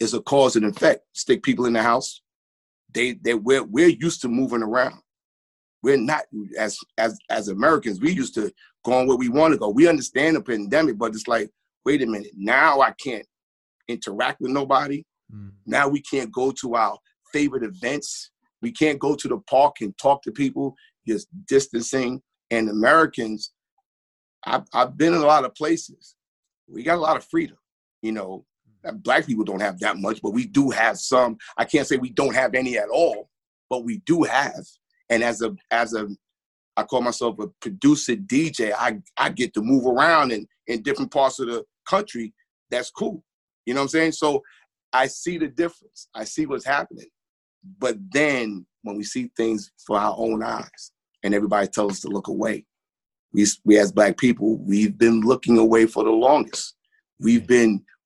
is a cause and effect. Stick people in the house. They they we're we're used to moving around. We're not as as as Americans. We used to going where we want to go. We understand the pandemic, but it's like, wait a minute. Now I can't interact with nobody. Mm. Now we can't go to our favorite events. We can't go to the park and talk to people. Just distancing. And Americans, I've, I've been in a lot of places. We got a lot of freedom. You know, black people don't have that much, but we do have some. I can't say we don't have any at all, but we do have. And as a as a I call myself a producer DJ. I I get to move around in in different parts of the country. That's cool. You know what I'm saying? So I see the difference. I see what's happening. But then when we see things for our own eyes and everybody tells us to look away, we, we as black people, we've been looking away for the longest. We've been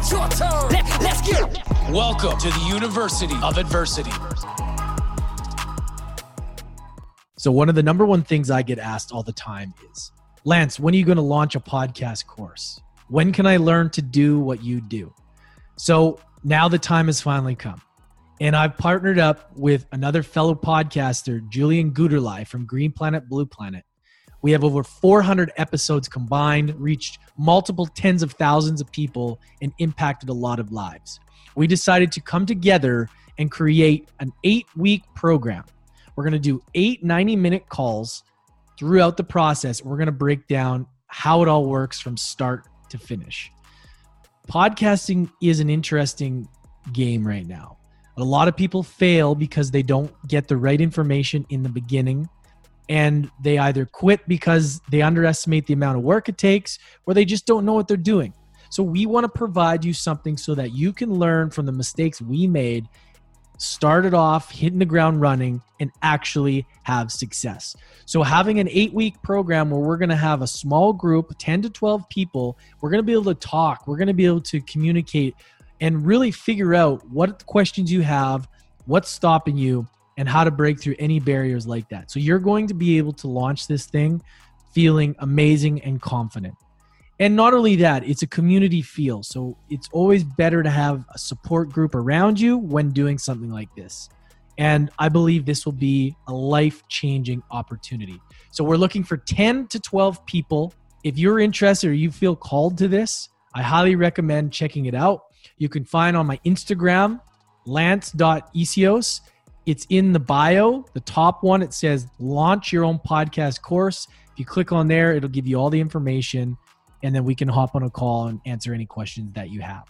It's your turn. Let, let's get Welcome to the University of Adversity. So, one of the number one things I get asked all the time is Lance, when are you going to launch a podcast course? When can I learn to do what you do? So, now the time has finally come. And I've partnered up with another fellow podcaster, Julian Guterlei from Green Planet Blue Planet. We have over 400 episodes combined, reached multiple tens of thousands of people, and impacted a lot of lives we decided to come together and create an eight week program. We're going to do eight 90 minute calls throughout the process. We're going to break down how it all works from start to finish. Podcasting is an interesting game right now. A lot of people fail because they don't get the right information in the beginning and they either quit because they underestimate the amount of work it takes or they just don't know what they're doing. So we want to provide you something so that you can learn from the mistakes we made, start it off hitting the ground running, and actually have success. So having an eight week program where we're going to have a small group, 10 to 12 people, we're going to be able to talk, we're going to be able to communicate and really figure out what questions you have, what's stopping you, and how to break through any barriers like that. So you're going to be able to launch this thing feeling amazing and confident. And not only that, it's a community feel. So it's always better to have a support group around you when doing something like this. And I believe this will be a life changing opportunity. So we're looking for 10 to 12 people. If you're interested or you feel called to this, I highly recommend checking it out. You can find on my Instagram, lance.essihos. It's in the bio, the top one. It says launch your own podcast course. If you click on there, it'll give you all the information and then we can hop on a call and answer any questions that you have.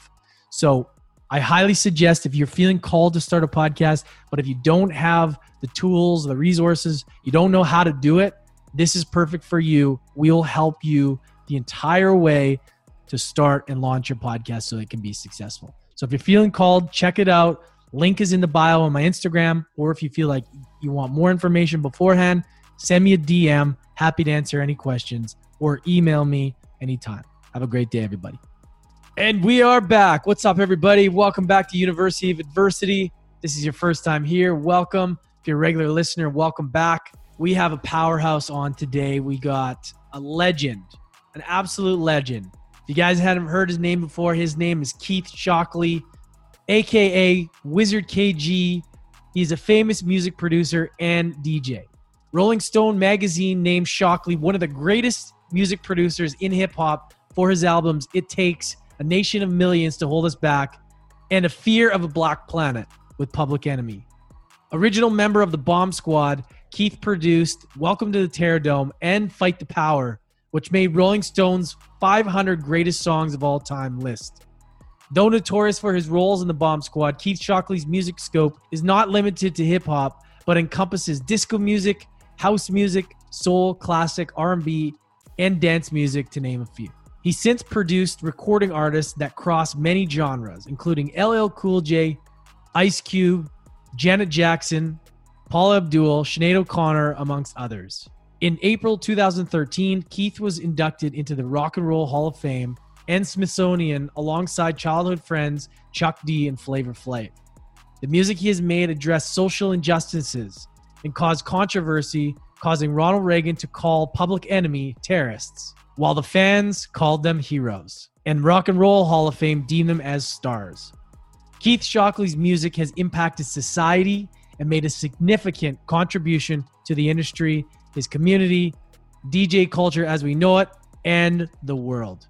So I highly suggest if you're feeling called to start a podcast, but if you don't have the tools, the resources, you don't know how to do it, this is perfect for you. We'll help you the entire way to start and launch your podcast so it can be successful. So if you're feeling called, check it out. Link is in the bio on my Instagram. Or if you feel like you want more information beforehand, send me a DM. Happy to answer any questions or email me anytime. Have a great day, everybody. And we are back. What's up, everybody? Welcome back to University of Adversity. This is your first time here. Welcome. If you're a regular listener, welcome back. We have a powerhouse on today. We got a legend, an absolute legend. If you guys hadn't heard his name before, his name is Keith Shocklee, aka Wizard K-Jee. He's a famous music producer and DJ. Rolling Stone magazine named Shocklee one of the greatest music producers in hip hop for his albums It Takes, A Nation of Millions to Hold Us Back, and A Fear of a Black Planet with Public Enemy. Original member of the Bomb Squad, Keith produced Welcome to the Terrordome and Fight the Power, which made Rolling Stone's 500 greatest songs of all time list. Though notorious for his roles in the Bomb Squad, Keith Shocklee's music scope is not limited to hip hop, but encompasses disco music, house music, soul, classic, R&B, and dance music, to name a few. He's since produced recording artists that cross many genres, including LL Cool J, Ice Cube, Janet Jackson, Paula Abdul, Sinead O'Connor, amongst others. In April 2013, Keith was inducted into the Rock and Roll Hall of Fame and Smithsonian alongside childhood friends Chuck D and Flavor Flav. The music he has made addressed social injustices and caused controversy, causing Ronald Reagan to call Public Enemy terrorists, while the fans called them heroes, and Rock and Roll Hall of Fame deemed them as stars. Keith Shocklee's music has impacted society and made a significant contribution to the industry, his community, DJ culture as we know it, and the world.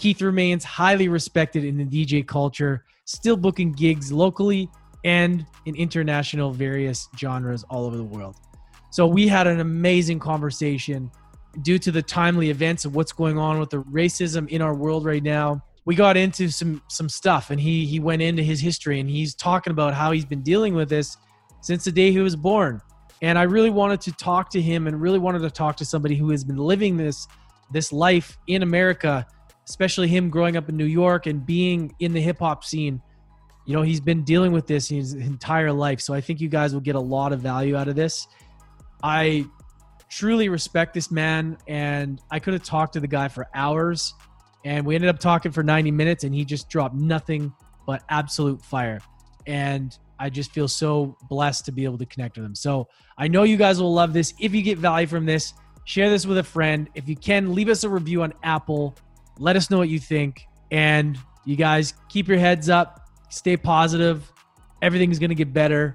Keith remains highly respected in the DJ culture, still booking gigs locally and in international various genres all over the world. So we had an amazing conversation due to the timely events of what's going on with the racism in our world right now. We got into some some stuff and he he went into his history and he's talking about how he's been dealing with this since the day he was born. And I really wanted to talk to him and really wanted to talk to somebody who has been living this this life in America, especially him growing up in New York and being in the hip hop scene you know he's been dealing with this his entire life. So i think you guys will get a lot of value out of this. I truly respect this man and i could have talked to the guy for hours and we ended up talking for 90 minutes and he just dropped nothing but absolute fire. And i just feel so blessed to be able to connect with him. So i know you guys will love this. If you get value from this share this with a friend. If you can leave us a review on apple let us know what you think and you guys keep your heads up Stay positive. Everything's going to get better.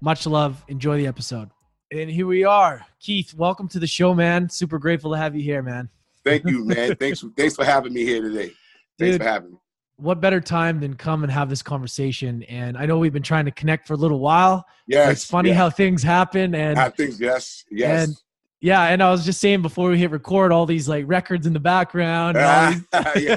Much love. Enjoy the episode. And here we are. Keith, welcome to the show, man. Super grateful to have you here, man. Thank you, man. thanks, thanks for having me here today. Thanks Dude, for having me. What better time than come and have this conversation? And I know we've been trying to connect for a little while. Yeah, it's funny how things happen and how things, yes, yes. And yeah, and I was just saying before we hit record, all these like records in the background. Ah, yeah,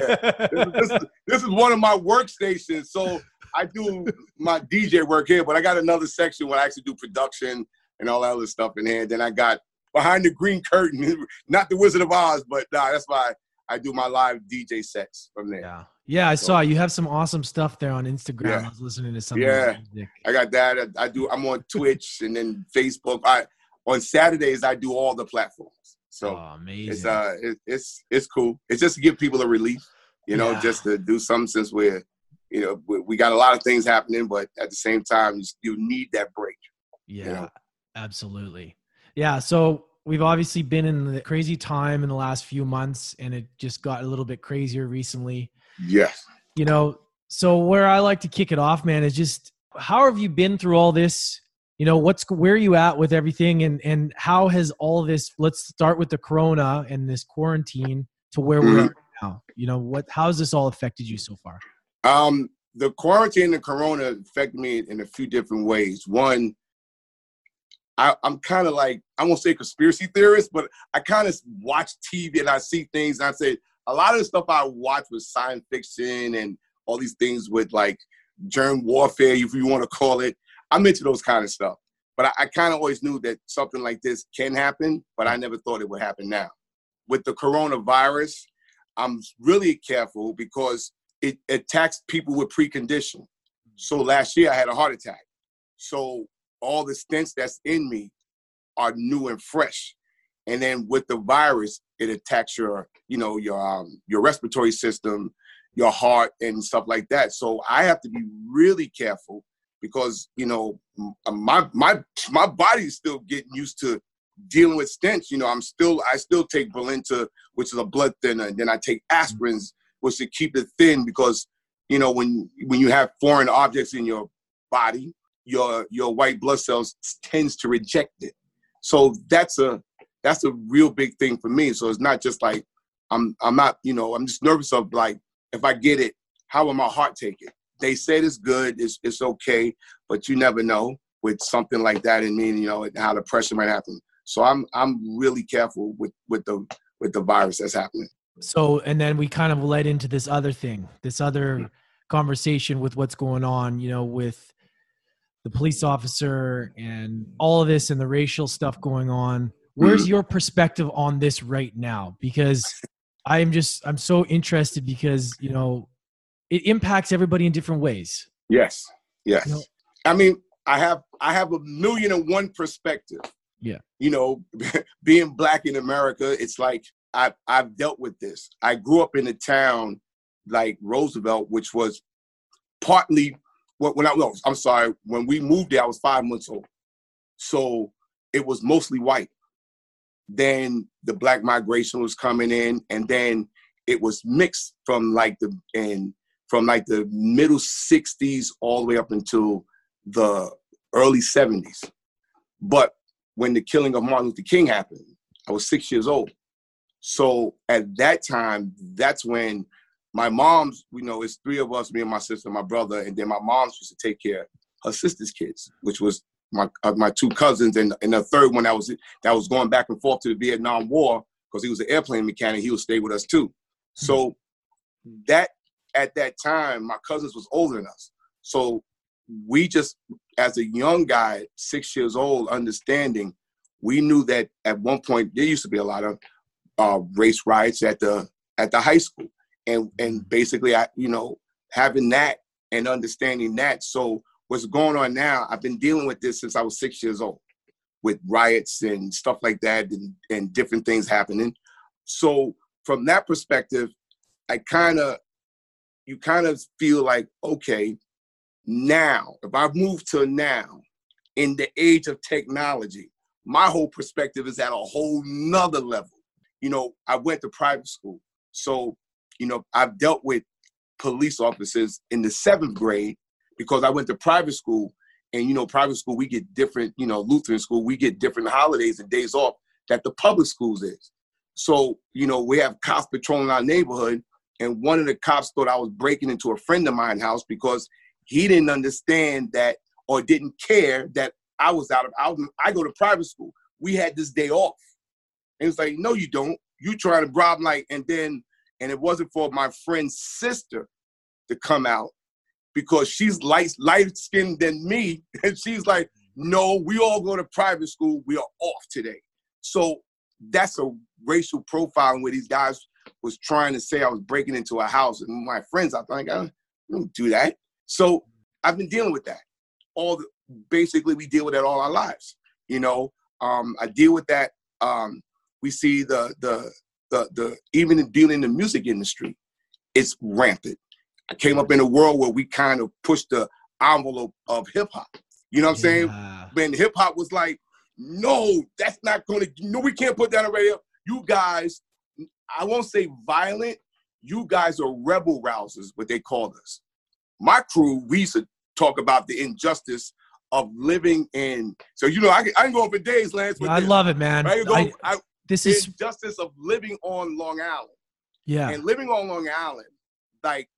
this, this, this, is one of my workstations. So I do my DJ work here, but I got another section where I actually do production and all that other stuff in here. And then I got behind the green curtain, not the Wizard of Oz, but nah, that's why I do my live DJ sets from there. Yeah. Yeah, I so, saw you have some awesome stuff there on Instagram. Yeah. I was listening to some. Yeah, I got that. I, I do. I'm on Twitch and then Facebook. I on Saturdays I do all the platforms. So oh, it's uh it, it's it's cool. It's just to give people a relief, you know, yeah. just to do something since we're you know we, we, got a lot of things happening, but at the same time you, need that break. Yeah, you know? absolutely. Yeah, so we've obviously been in the crazy time in the last few months, and it just got a little bit crazier recently. Yes. You know, so where I like to kick it off, man, is just how have you been through all this? You know what's where are you at with everything and and how has all this let's start with the corona and this quarantine to where mm-hmm. we are now you know what how has this all affected you so far um the quarantine and corona affected me in a few different ways one I, am kind of like I won't say conspiracy theorist, but I kind of watch TV and I see things and I say a lot of the stuff I watch was science fiction and all these things with like germ warfare, if you want to call it. I'm into those kind of stuff. But I, I kind of always knew that something like this can happen, but I never thought it would happen now. With the coronavirus, I'm really careful because it attacks people with precondition. So last year I had a heart attack. So all the stents that's in me are new and fresh. And then with the virus, it attacks your, you know, your um, your respiratory system, your heart, and stuff like that. So I have to be really careful because you know my my my body's still getting used to dealing with stents. You know, I'm still I still take Brilinta, which is a blood thinner, and then I take mm-hmm. aspirins, which to keep it thin because you know when when you have foreign objects in your body, your your white blood cells tends to reject it. So that's a that's a real big thing for me. So it's not just like I'm I'm not you know I'm just nervous of like if I get it, how will my heart take it? They said it's good, it's it's okay, but you never know with something like that and mean, you know, how the pressure might happen. So I'm I'm really careful with with the with the virus that's happening. So and then we kind of led into this other thing, this other mm-hmm. conversation with what's going on, you know, with the police officer and all of this and the racial stuff going on. Where's mm-hmm. your perspective on this right now? Because I am just I'm so interested because, you know, it impacts everybody in different ways. Yes. Yes. You know, I mean, I have I have a million and one perspective. Yeah. You know, being black in America, it's like I've I've dealt with this. I grew up in a town like Roosevelt, which was partly when I no, I'm sorry, when we moved there, I was five months old. So it was mostly white. Then the black migration was coming in, and then it was mixed from like the and from like the middle 60s all the way up until the early 70s. But when the killing of Martin Luther King happened, I was six years old. So at that time, that's when my mom's, you know, it's three of us, me and my sister, my brother, and then my mom's used to take care of her sister's kids, which was my uh, my two cousins, and and the third one that was that was going back and forth to the Vietnam War because he was an airplane mechanic. He would stay with us too. So that at that time, my cousins was older than us. So we just, as a young guy, six years old, understanding, we knew that at one point there used to be a lot of uh, race riots at the at the high school, and and basically, I you know having that and understanding that. So what's going on now? I've been dealing with this since I was six years old, with riots and stuff like that, and and different things happening. So from that perspective, I kind of you kind of feel like okay, now if I move to now in the age of technology, my whole perspective is at a whole nother level. You know, I went to private school, so you know I've dealt with police officers in the seventh grade because I went to private school. And you know, private school we get different. You know, Lutheran school we get different holidays and days off that the public schools is. So you know, we have cops patrolling our neighborhood, and one of the cops thought I was breaking into a friend of mine's house because he didn't understand that or didn't care that I was out of I, was, I go to private school. We had this day off. And it's like, no, you don't. You trying to bribe like, and then, and it wasn't for my friend's sister to come out because she's light light skinned than me, and she's like, no, we all go to private school. We are off today. So that's a racial profiling where these guys was trying to say I was breaking into a house, and my friends, I think I don't do that. So I've been dealing with that. All the, basically we deal with that all our lives. You know, um, I deal with that. Um, we see the the the the even in dealing in the music industry, it's rampant. I came up in a world where we kind of pushed the envelope of hip hop. You know what I'm yeah. saying? When hip hop was like, no, that's not going to. No, we can't put that on radio. You guys, I won't say violent. You guys are rebel rousers, what they called us my crew, we used to talk about the injustice of living in. So you know, I can, I can go on for days, Lance. I this, love it, man. I go, I, I, this is injustice of living on Long Island. Yeah, and living on Long Island, like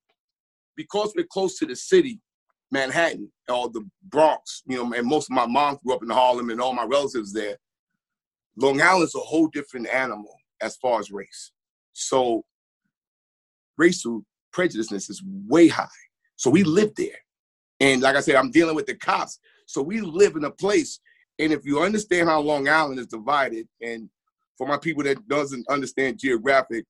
because we're close to the city, Manhattan or the Bronx, you know, and most of my mom grew up in Harlem, and all my relatives there. Long Island's a whole different animal as far as race. So racial prejudiceness is way high. So we mm-hmm. live there. And like I said, I'm dealing with the cops. So we live in a place. And if you understand how Long Island is divided, and for my people that doesn't understand geographic,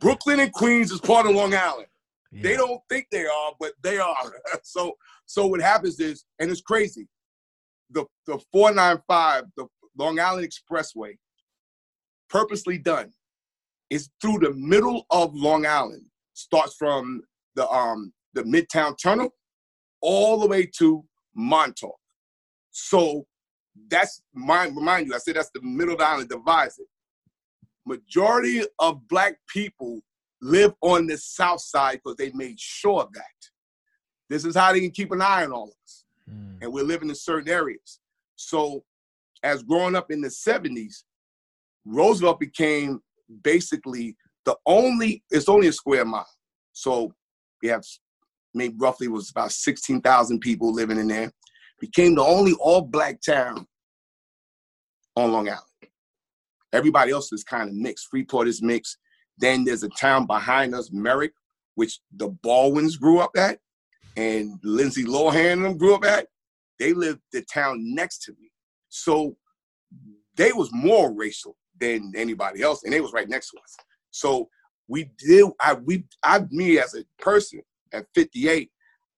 Brooklyn and Queens is part of Long Island. Yeah. They don't think they are, but they are. so so what happens is, and it's crazy, the the 495, the Long Island Expressway, purposely done, is through the middle of Long Island. Starts from the um the Midtown Tunnel all the way to Montauk. So that's mind remind you, I said that's the middle of the island divides it. Majority of black people live on the south side because they made sure of that. This is how they can keep an eye on all of us. Mm. And we're living in certain areas. So as growing up in the 70s, Roosevelt became basically the only, it's only a square mile. So we have maybe roughly was about 16,000 people living in there, became the only all black town on Long Island. Everybody else is kind of mixed. Freeport is mixed. Then there's a town behind us, Merrick, which the Baldwins grew up at, and Lindsay Lohan and them grew up at. They lived the town next to me. So they was more racial than anybody else, and they was right next to us. So we did I we I me as a person, at 58,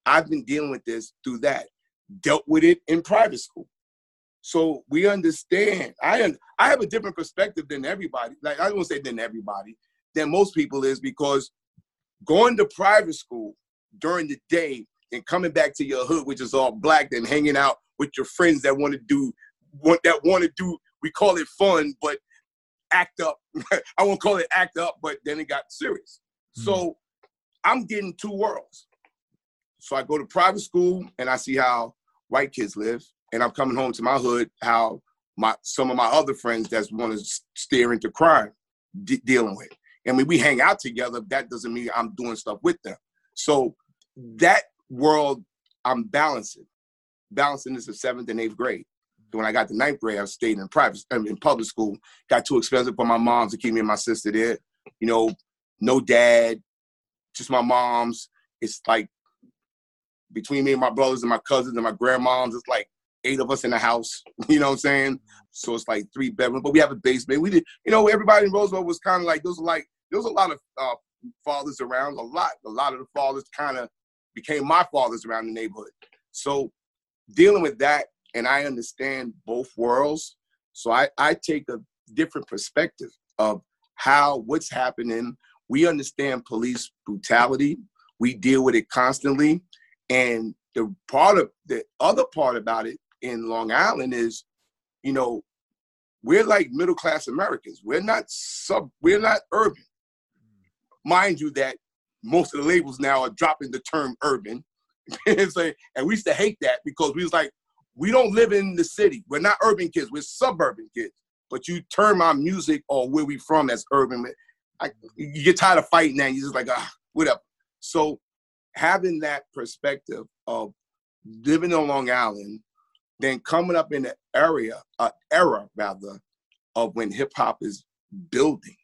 I've been dealing with this through that. dealt with it in private school. So we understand. I I have a different perspective than everybody. Like I don't say than everybody, than most people is because going to private school during the day and coming back to your hood, which is all black, and hanging out with your friends that want to do want that want to do. We call it fun, but act up. I won't call it act up, but then it got serious. Mm-hmm. So I'm getting two worlds. So I go to private school and I see how white kids live, and I'm coming home to my hood how my some of my other friends that want to steer into crime de- dealing with. I mean, we hang out together. That doesn't mean I'm doing stuff with them. So that world, I'm balancing. Balancing is the seventh and eighth grade. When I got to ninth grade, I stayed in private, in public school. Got too expensive for my mom to keep me and my sister there. You know, no dad, just my mom's. It's like between me and my brothers and my cousins and my grandmoms, it's like eight of us in the house. You know what I'm saying? So it's like three bedrooms, but we have a basement. We did, you know, everybody in Roosevelt was kind of like those. Like there was a lot of uh, fathers around. A lot, a lot of the fathers kind of became my fathers around the neighborhood. So dealing with that, and I understand both worlds. So I I take a different perspective of how what's happening. We understand police brutality. We deal with it constantly, and the part of the other part about it in Long Island is, you know, we're like middle class Americans. We're not sub. We're not urban. Mind you, that most of the labels now are dropping the term urban. and we used to hate that because we was like, we don't live in the city. We're not urban kids. We're suburban kids. But you turn my music or where we from as urban. I, you get tired of fighting that. You're just like, ah, whatever. So having that perspective of living on Long Island, then coming up in the area, uh, era rather, of when hip hop is building,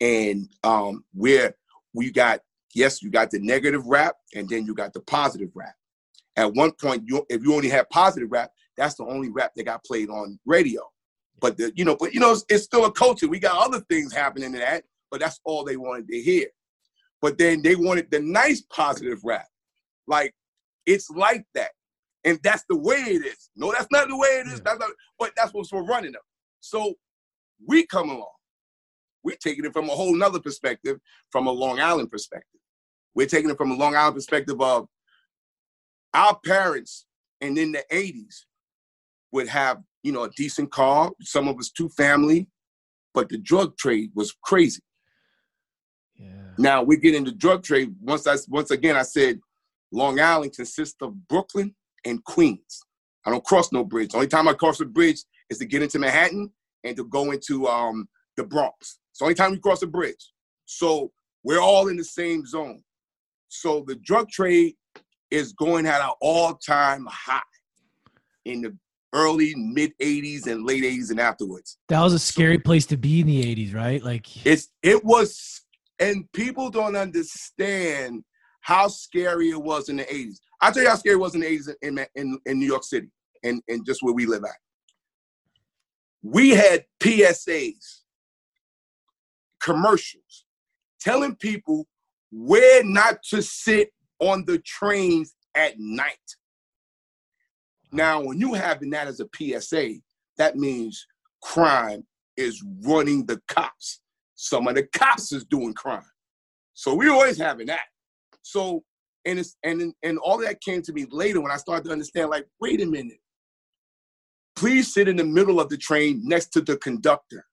and um, where we got yes, you got the negative rap, and then you got the positive rap. At one point, you if you only had positive rap, that's the only rap that got played on radio. But the you know, but you know, it's, it's still a culture. We got other things happening in that, but that's all they wanted to hear. But then they wanted the nice positive rap. Like it's like that. And that's the way it is. No, that's not the way it is. That's not, but that's what's for running them. So we come along. We're taking it from a whole nother perspective, from a Long Island perspective. We're taking it from a Long Island perspective of our parents and in the 80s would have, you know, a decent car, some of us two family, but the drug trade was crazy. Yeah. Now we get into drug trade. Once I once again I said Long Island consists of Brooklyn and Queens. I don't cross no bridge. The only time I cross a bridge is to get into Manhattan and to go into um, the Bronx. It's the only time we cross a bridge. So we're all in the same zone. So the drug trade is going at an all-time high in the early mid 80s and late 80s and afterwards. That was a scary so, place to be in the 80s, right? Like it's it was and people don't understand how scary it was in the 80s. I'll tell you how scary it was in the 80s in, in, in New York City and, and just where we live at. We had PSAs, commercials, telling people where not to sit on the trains at night. Now, when you having that as a PSA, that means crime is running the cops. Some of the cops is doing crime. So we always having that. So and it's and and all that came to me later when I started to understand. Like, wait a minute. Please sit in the middle of the train next to the conductor,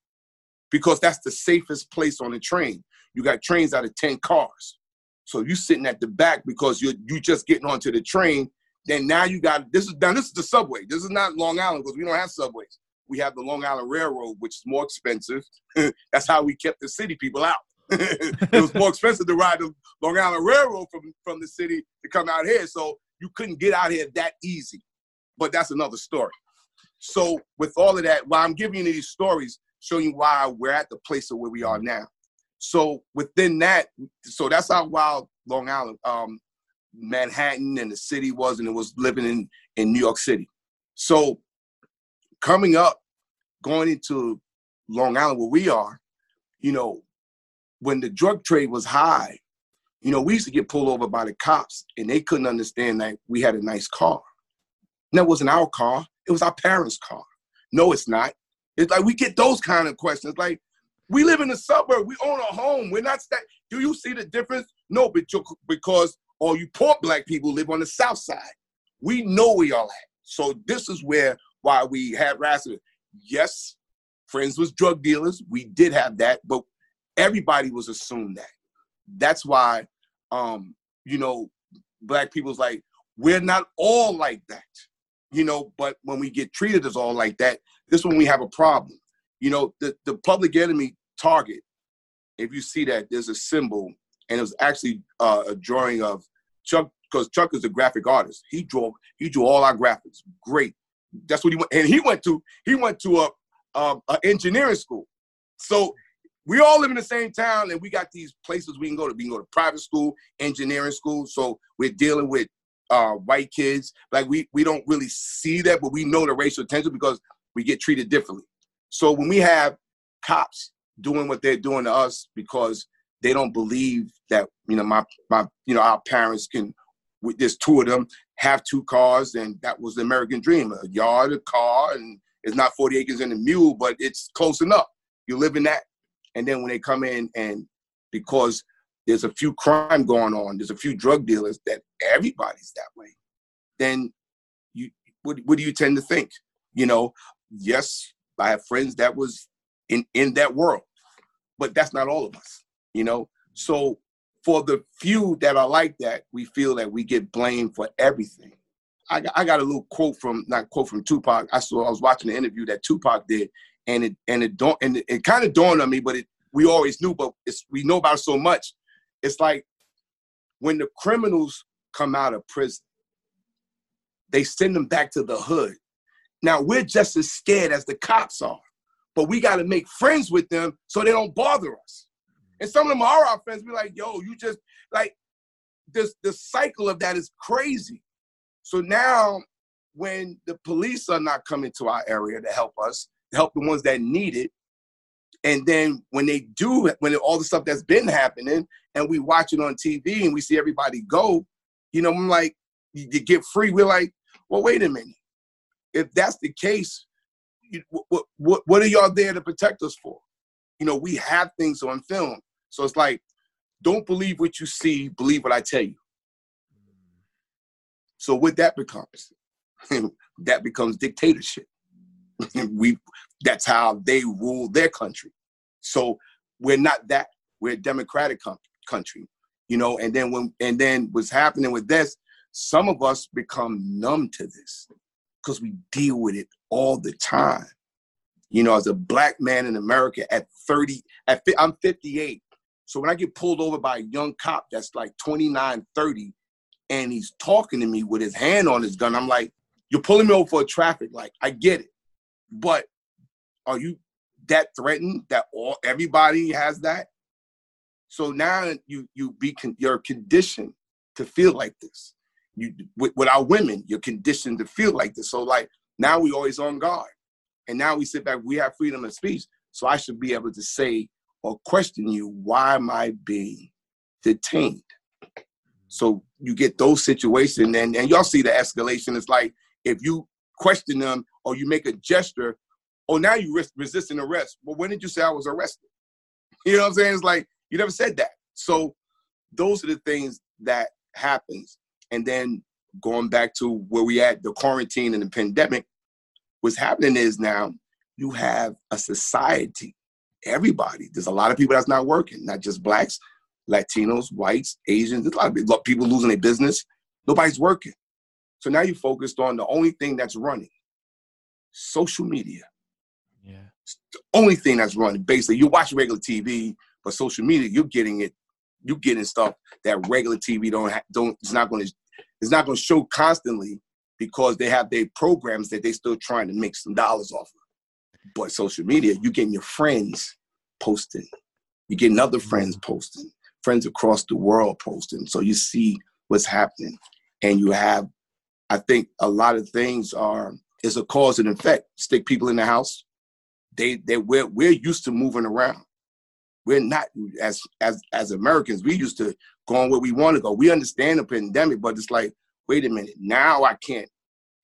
because that's the safest place on the train. You got trains out of ten cars, so you sitting at the back because you're you just getting onto the train. Then now you got this is now this is the subway. This is not Long Island because we don't have subways. We have the Long Island Railroad, which is more expensive. that's how we kept the city people out. it was more expensive to ride the Long Island Railroad from, from the city to come out here. So you couldn't get out here that easy. But that's another story. So with all of that, while I'm giving you these stories, showing you why we're at the place of where we are now. So within that, so that's how wild Long Island, um, Manhattan and the city was, and it was living in, in New York City. So coming up, going into Long Island where we are, you know, when the drug trade was high, you know, we used to get pulled over by the cops and they couldn't understand that we had a nice car. And that wasn't our car. It was our parents' car. No, it's not. It's like we get those kind of questions. Like, we live in the suburb. We own a home. We're not. Do you see the difference? No, but because all you poor black people live on the south side. We know where y'all at. So this is where why we had racism. Yes, friends was drug dealers. We did have that, but everybody was assumed that. That's why, um, you know, black people's like we're not all like that, you know. But when we get treated as all like that, this when we have a problem. You know, the the public enemy target. If you see that, there's a symbol, and it was actually uh, a drawing of Chuck because Chuck is a graphic artist. He drew he drew all our graphics. Great. That's what he went and he went to he went to a, a, a engineering school. So we all live in the same town and we got these places we can go to. We can go to private school, engineering school. So we're dealing with uh, white kids. Like we we don't really see that, but we know the racial tension because we get treated differently. So when we have cops doing what they're doing to us because they don't believe that you know my my you know our parents can with there's two of them have two cars and that was the american dream. A yard a car and it's not 40 acres and a mule but it's close enough. You live in that. And then when they come in and because there's a few crime going on there's a few drug dealers that everybody's that way then you what, what do you tend to think? You know yes i have friends that was in in that world but that's not all of us you know? So for the few that are like that we feel that we get blamed for everything. I I got a little quote from not quote from tupac. I saw i was watching the interview that tupac did and it and it don't and it, it kind of dawned on me but it we always knew but it's we know about so much. It's like when the criminals come out of prison they send them back to the hood. Now we're just as scared as the cops are but we got to make friends with them so they don't bother us and some of them are our friends. We're like, yo, you just like this the cycle of that is crazy. So now when the police are not coming to our area to help us, to help the ones that need it, and then when they do, when all the stuff that's been happening, and we watch it on TV and we see everybody go, you know, I'm like, you, get free. We're like, well, wait a minute. If that's the case, what, what, what are y'all there to protect us for? You know, we have things on film. So it's like, don't believe what you see, believe what I tell you. So what that becomes, that becomes dictatorship. we that's how they rule their country. So we're not that. We're a democratic com- country, you know. And then when and then what's happening with this, some of us become numb to this because we deal with it all the time. You know, as a black man in America at 30, at I'm 58. So when I get pulled over by a young cop that's like 29, 30, and he's talking to me with his hand on his gun, I'm like, you're pulling me over for traffic Like, I get it. But are you that threatened that all everybody has that? So now you you be con- you're conditioned to feel like this. You with, with our women, you're conditioned to feel like this. So like now we always on guard. And now we sit back, we have freedom of speech. So I should be able to say or question you, why am I being detained? So you get those situations, and, and y'all see the escalation. It's like if you question them or you make a gesture, oh, now you risk resisting arrest. Well, when did you say I was arrested? You know what I'm saying? It's like you never said that. So those are the things that happens. And then going back to where we at, the quarantine and the pandemic, what's happening is now you have a society, everybody. There's a lot of people that's not working, not just blacks, Latinos, whites, Asians. There's a lot of people losing their business. Nobody's working. So now you're focused on the only thing that's running, social media. Yeah. It's the only thing that's running. Basically, you watch regular TV, but social media, you're getting it. You're getting stuff that regular TV don't ha- don't. It's not going to. It's not going to show constantly because they have their programs that they're still trying to make some dollars off of. But social media, you're getting your friends posting. You're getting other mm-hmm. friends posting. Friends across the world posting. So you see what's happening, and you have. I think a lot of things are is a cause and effect. Stick people in the house. They they we're we're used to moving around. We're not as as as Americans. We used to going where we want to go. We understand the pandemic, but it's like, wait a minute, now I can't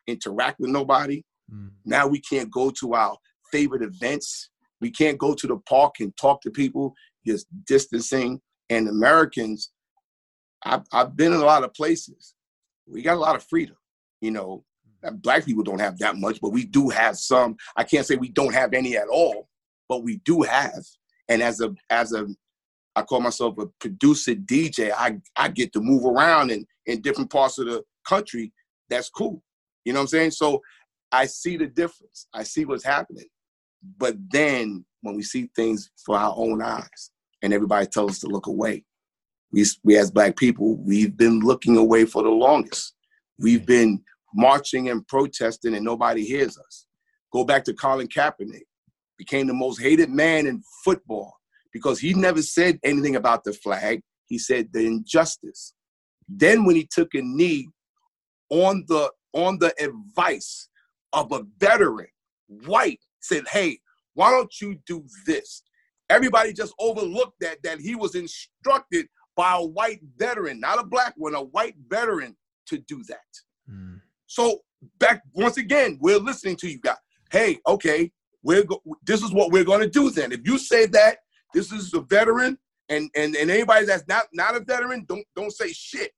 interact with nobody. Mm. Now we can't go to our favorite events. We can't go to the park and talk to people, just distancing. And Americans, I've, I've been in a lot of places. We got a lot of freedom. You know, black people don't have that much, but we do have some. I can't say we don't have any at all, but we do have. And as a as a I call myself a producer DJ. I I get to move around in in different parts of the country. That's cool. You know what I'm saying? So I see the difference. I see what's happening. But then when we see things for our own eyes and everybody tells us to look away, we, we as black people, we've been looking away for the longest. We've been marching and protesting and nobody hears us. Go back to Colin Kaepernick, became the most hated man in football because he never said anything about the flag. He said the injustice. Then when he took a knee on the on the advice of a veteran, white, said, hey, why don't you do this? Everybody just overlooked that that he was instructed by a white veteran, not a black one, a white veteran to do that. Mm. So back once again, we're listening to you guys. Hey, okay, we're go- this is what we're going to do then. If you say that this is a veteran, and and and anybody that's not not a veteran, don't don't say shit.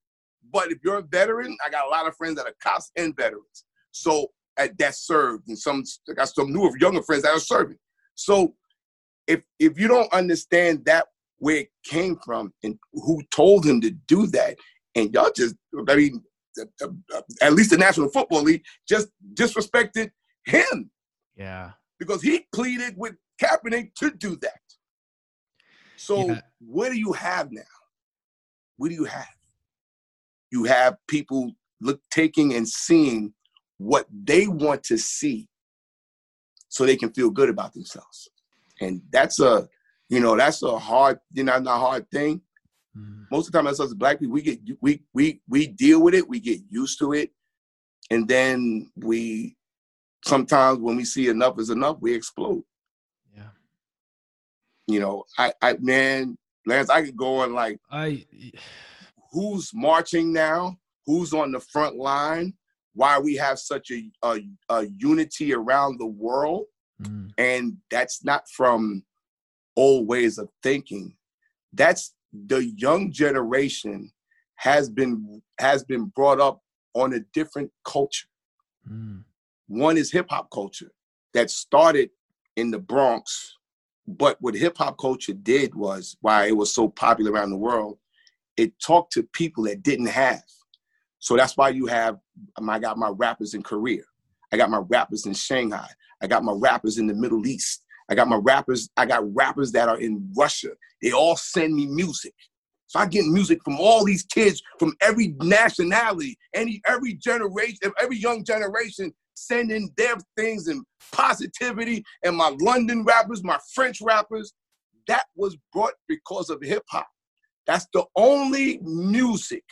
But if you're a veteran, I got a lot of friends that are cops and veterans. So uh, that served, and some I got some newer younger friends that are serving. So if if you don't understand that where it came from and who told him to do that, and y'all just I mean, at least the National Football League just disrespected him Yeah. because he pleaded with Kaepernick to do that. So Yeah. what do you have now? What do you have? You have people look taking and seeing what they want to see so they can feel good about themselves. And that's a, you know, that's a hard, you know, not a hard thing. Mm. Most of the time as us as black people, we get we we we deal with it, we get used to it, and then we sometimes when we see enough is enough, we explode. Yeah. You know, I I man, Lance, I could go on like I who's marching now, who's on the front line, why we have such a, a, a unity around the world. mm. And that's not from old ways of thinking. That's the young generation has been has been brought up on a different culture. Mm. One is hip hop culture that started in the Bronx, but what hip hop culture did was why it was so popular around the world, it talked to people that didn't have. So that's why you have um, I got my rappers in Korea. I got my rappers in Shanghai. I got my rappers in the Middle East. I got my rappers, I got rappers that are in Russia. They all send me music. So I get music from all these kids from every nationality, any every generation, every young generation sending their things and positivity. And my London rappers, my French rappers, that was brought because of hip hop. That's the only music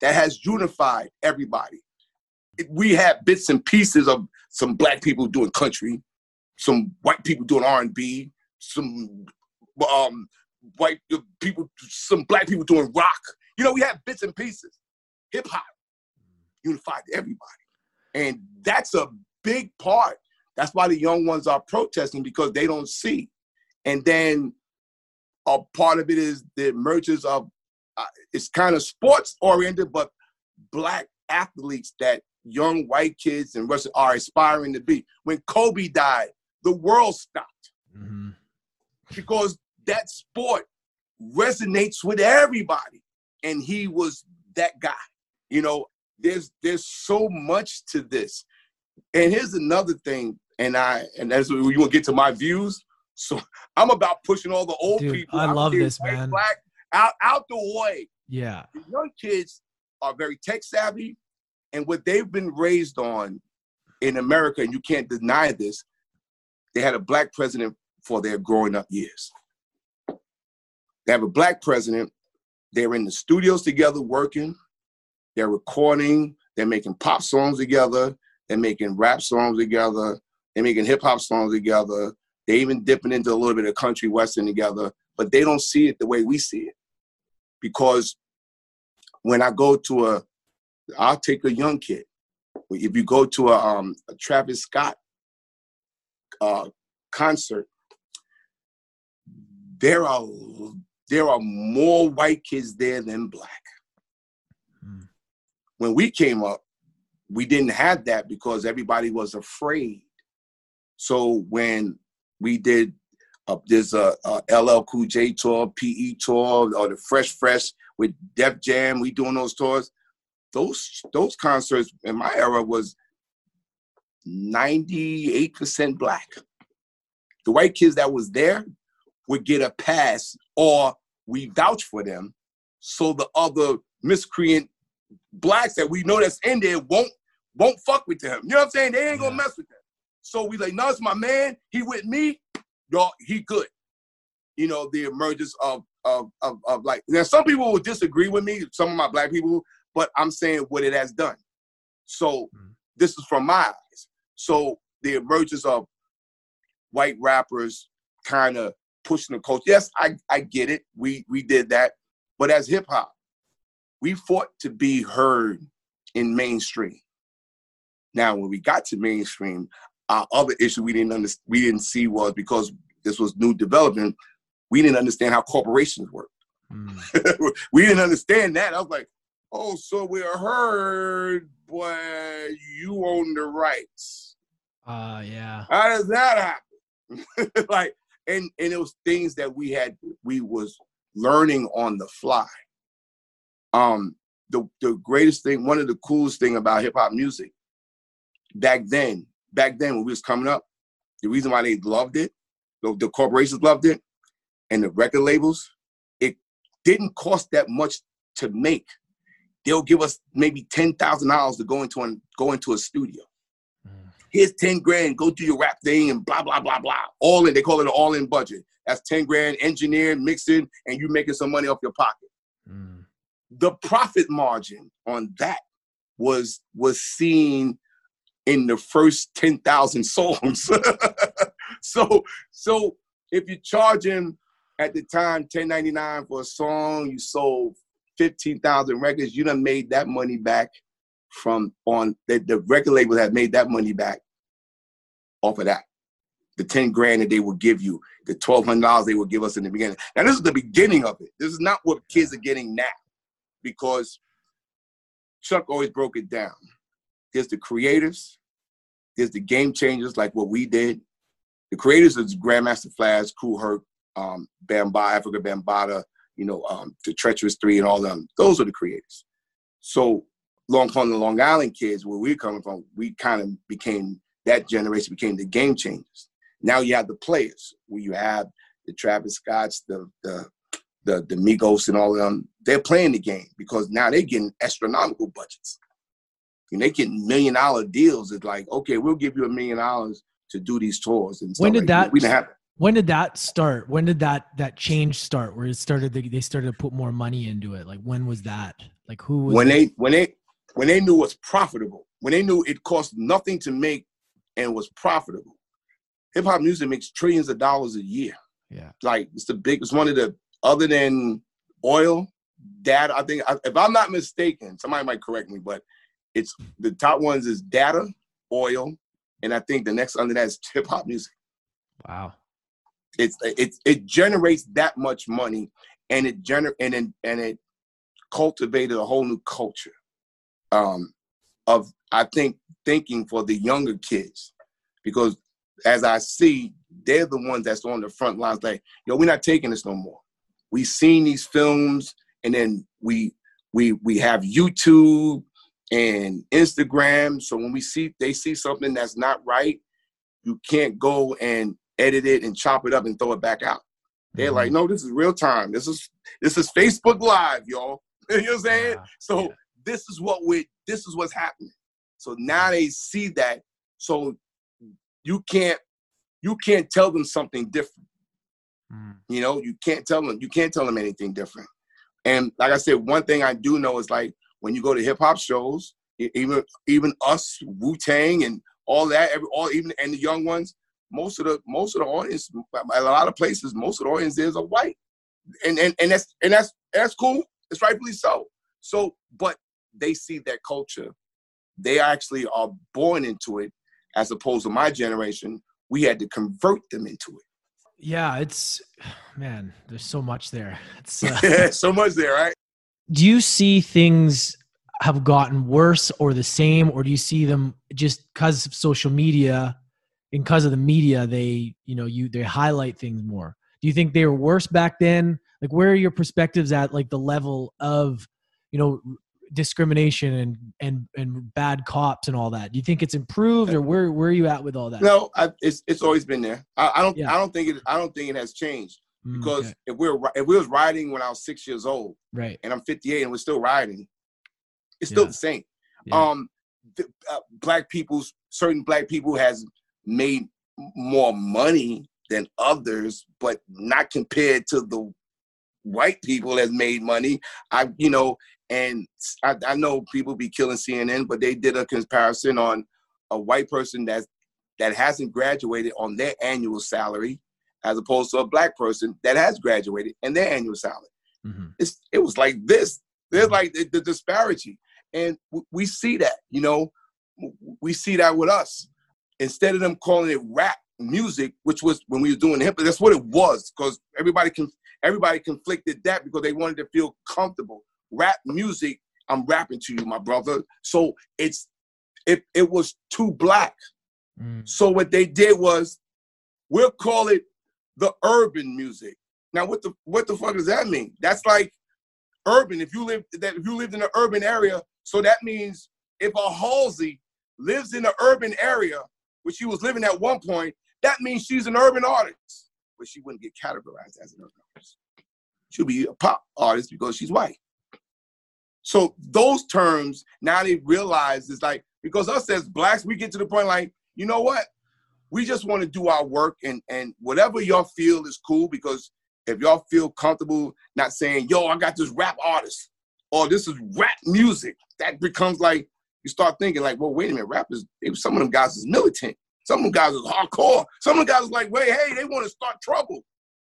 that has unified everybody. We had bits and pieces of some black people doing country, some white people doing R and B, some um, white people, some black people doing rock. You know, we had bits and pieces. Hip hop unified everybody, and that's a big part. That's why the young ones are protesting because they don't see. And then a part of it is the emergence of uh, it's kind of sports oriented, but black athletes that young white kids and Russia are aspiring to be. When Kobe died, the world stopped hmm because that sport resonates with everybody, and he was that guy. You know, there's there's so much to this. And here's another thing, and I and that's what you want to get to my views. So I'm about pushing all the old Dude, people. I out love this, man. Black, out out the way. Yeah. The young kids are very tech savvy, and what they've been raised on in America, and you can't deny this, they had a black president for their growing up years. They have a black president. They're in the studios together working. They're recording. They're making pop songs together. They're making rap songs together. They're making hip hop songs together. They even dipping into a little bit of country western together, but they don't see it the way we see it. Because when I go to a, I'll take a young kid if you go to a, um, a Travis Scott uh, concert, there are there are more white kids there than black. Mm. When we came up, we didn't have that because everybody was afraid. So when we did, uh, there's a, a LL Cool J tour, PE tour, or the Fresh Fresh with Def Jam, we doing those tours. Those those concerts in my era was 98% black. The white kids that was there would get a pass or we vouch for them so the other miscreant blacks that we know that's in there won't won't fuck with them. You know what I'm saying? They ain't gonna mess with them. So we like, no, it's my man. He with me. Y'all, he good. You know, the emergence of of of, of like now some people will disagree with me, some of my black people, but I'm saying what it has done. So Mm. this is from my eyes. So the emergence of white rappers kind of pushing the culture. Yes, I, I get it. We we did that. But as hip hop, we fought to be heard in mainstream. Now, when we got to mainstream, our other issue we didn't under, we didn't see was because this was new development, we didn't understand how corporations work. Mm. we didn't understand that. I was like, oh, so we're heard, but you own the rights. Uh, yeah. How does that happen? like, and and it was things that we had we was learning on the fly. Um, the the greatest thing, one of the coolest thing about hip hop music back then, back then when we was coming up, the reason why they loved it, the, the corporations loved it, and the record labels, it didn't cost that much to make. They'll give us maybe ten thousand dollars to go into an, go into a studio Mm. here's 10 grand, go do your rap thing and blah, blah, blah, blah. All in, they call it an all in budget. That's 10 grand, engineering, mixing, and you making some money off your pocket. Mm. The profit margin on that was was seen in the first 10,000 songs. so, so if you're charging at the time 1099 for a song, you sold 15,000 records, you done made that money back from on the, the record label had made that money back off of that. The 10 grand that they would give you, the $1,200 they would give us in the beginning. Now, this is the beginning of it. This is not what kids are getting now because Chuck always broke it down. There's the creators, there's the game changers like what we did. The creators is Grandmaster Flash, Kool Herc, um, Bamba, Afrika Bambaataa, you know, um, the Treacherous Three and all them. Those are the creators. So Long Con the Long Island kids, where we're coming from, we kind of became that generation became the game changers. Now you have the players, where you have the Travis Scotts, the the the, the Migos and all of them. They're playing the game because now they're getting astronomical budgets. And they get million dollar deals. It's like, okay, we'll give you a million dollars to do these tours. And When did like that- We didn't have When did that start? When did that that change start? Where it started, they, they started to put more money into it. Like when was that? Like who was when it? they when they when they knew it was profitable, when they knew it cost nothing to make and was profitable. Hip hop music makes trillions of dollars a year. Yeah. Like it's the biggest one of the other than oil, data. I think if I'm not mistaken, somebody might correct me, but it's the top ones is data, oil, and I think the next under that is hip hop music. Wow. It's it it generates that much money, and it gener and it, and it cultivated a whole new culture um, of I think thinking for the younger kids, because as I see, they're the ones that's on the front lines. Like, yo, we're not taking this no more. We've seen these films, and then we we we have YouTube and Instagram. So when we see they see something that's not right, you can't go and edit it and chop it up and throw it back out. They're Mhm. like, no, this is real time. This is this is Facebook Live, y'all. you know what I'm saying? Yeah, So yeah. this is what we this is what's happening. So now they see that. So you can't you can't tell them something different. Mm. You know, you can't tell them you can't tell them anything different. And like I said, one thing I do know is like when you go to hip hop shows, even even us Wu Tang and all that, every all even and the young ones, most of the most of the audience, a lot of places, most of the audiences are white, and and and that's and that's that's cool. It's rightfully so. So, but they see that culture they actually are born into it, as opposed to my generation. We had to convert them into it. Yeah, it's man. There's so much there. It's uh, so much there, right? Do you see things have gotten worse or the same or do you see them just because of social media and because of the media they you know you they highlight things more? Do you think they were worse back then? Like where are your perspectives at like the level of you know discrimination and and and bad cops and all that? Do you think it's improved or where where are you at with all that? No, I, it's it's always been there. I, I don't Yeah. I don't think it I don't think it has changed because okay. if we're if we was riding when I was six years old right and I'm 58 and we're still riding, it's still Yeah. the same. Yeah. Um, the, uh, black people's certain black people has made more money than others, but not compared to the white people has made money. I you know, and I know people be killing CNN, but they did a comparison on a white person that's that hasn't graduated on their annual salary as opposed to a black person that has graduated and their annual salary Mhm. it's it was like this. There's like the, the disparity, and w- we see that. You know, we see that with us. Instead of them calling it rap music, which was when we were doing hip, that's what it was. Because everybody can everybody conflicted that because they wanted to feel comfortable. Rap music, I'm rapping to you, my brother. So it's it it was too black. Mm. So what they did was, we'll call it the urban music. Now, what the what the fuck does that mean? That's like urban. If you live that if you lived in an urban area, so that means if a Halsey lives in an urban area, which she was living at one point, that means she's an urban artist, but she wouldn't get categorized as an urban artist. She'll be a pop artist because she's white. So those terms now they realize is like because us as blacks, we get to the point like, you know what? We just want to do our work and and whatever y'all feel is cool because if y'all feel comfortable not saying, yo, I got this rap artist or this is rap music, that becomes like you start thinking like, well, wait a minute, rap is some of them guys is militant. Some of them guys is hardcore. Some of them guys is like, wait, hey, they want to start trouble.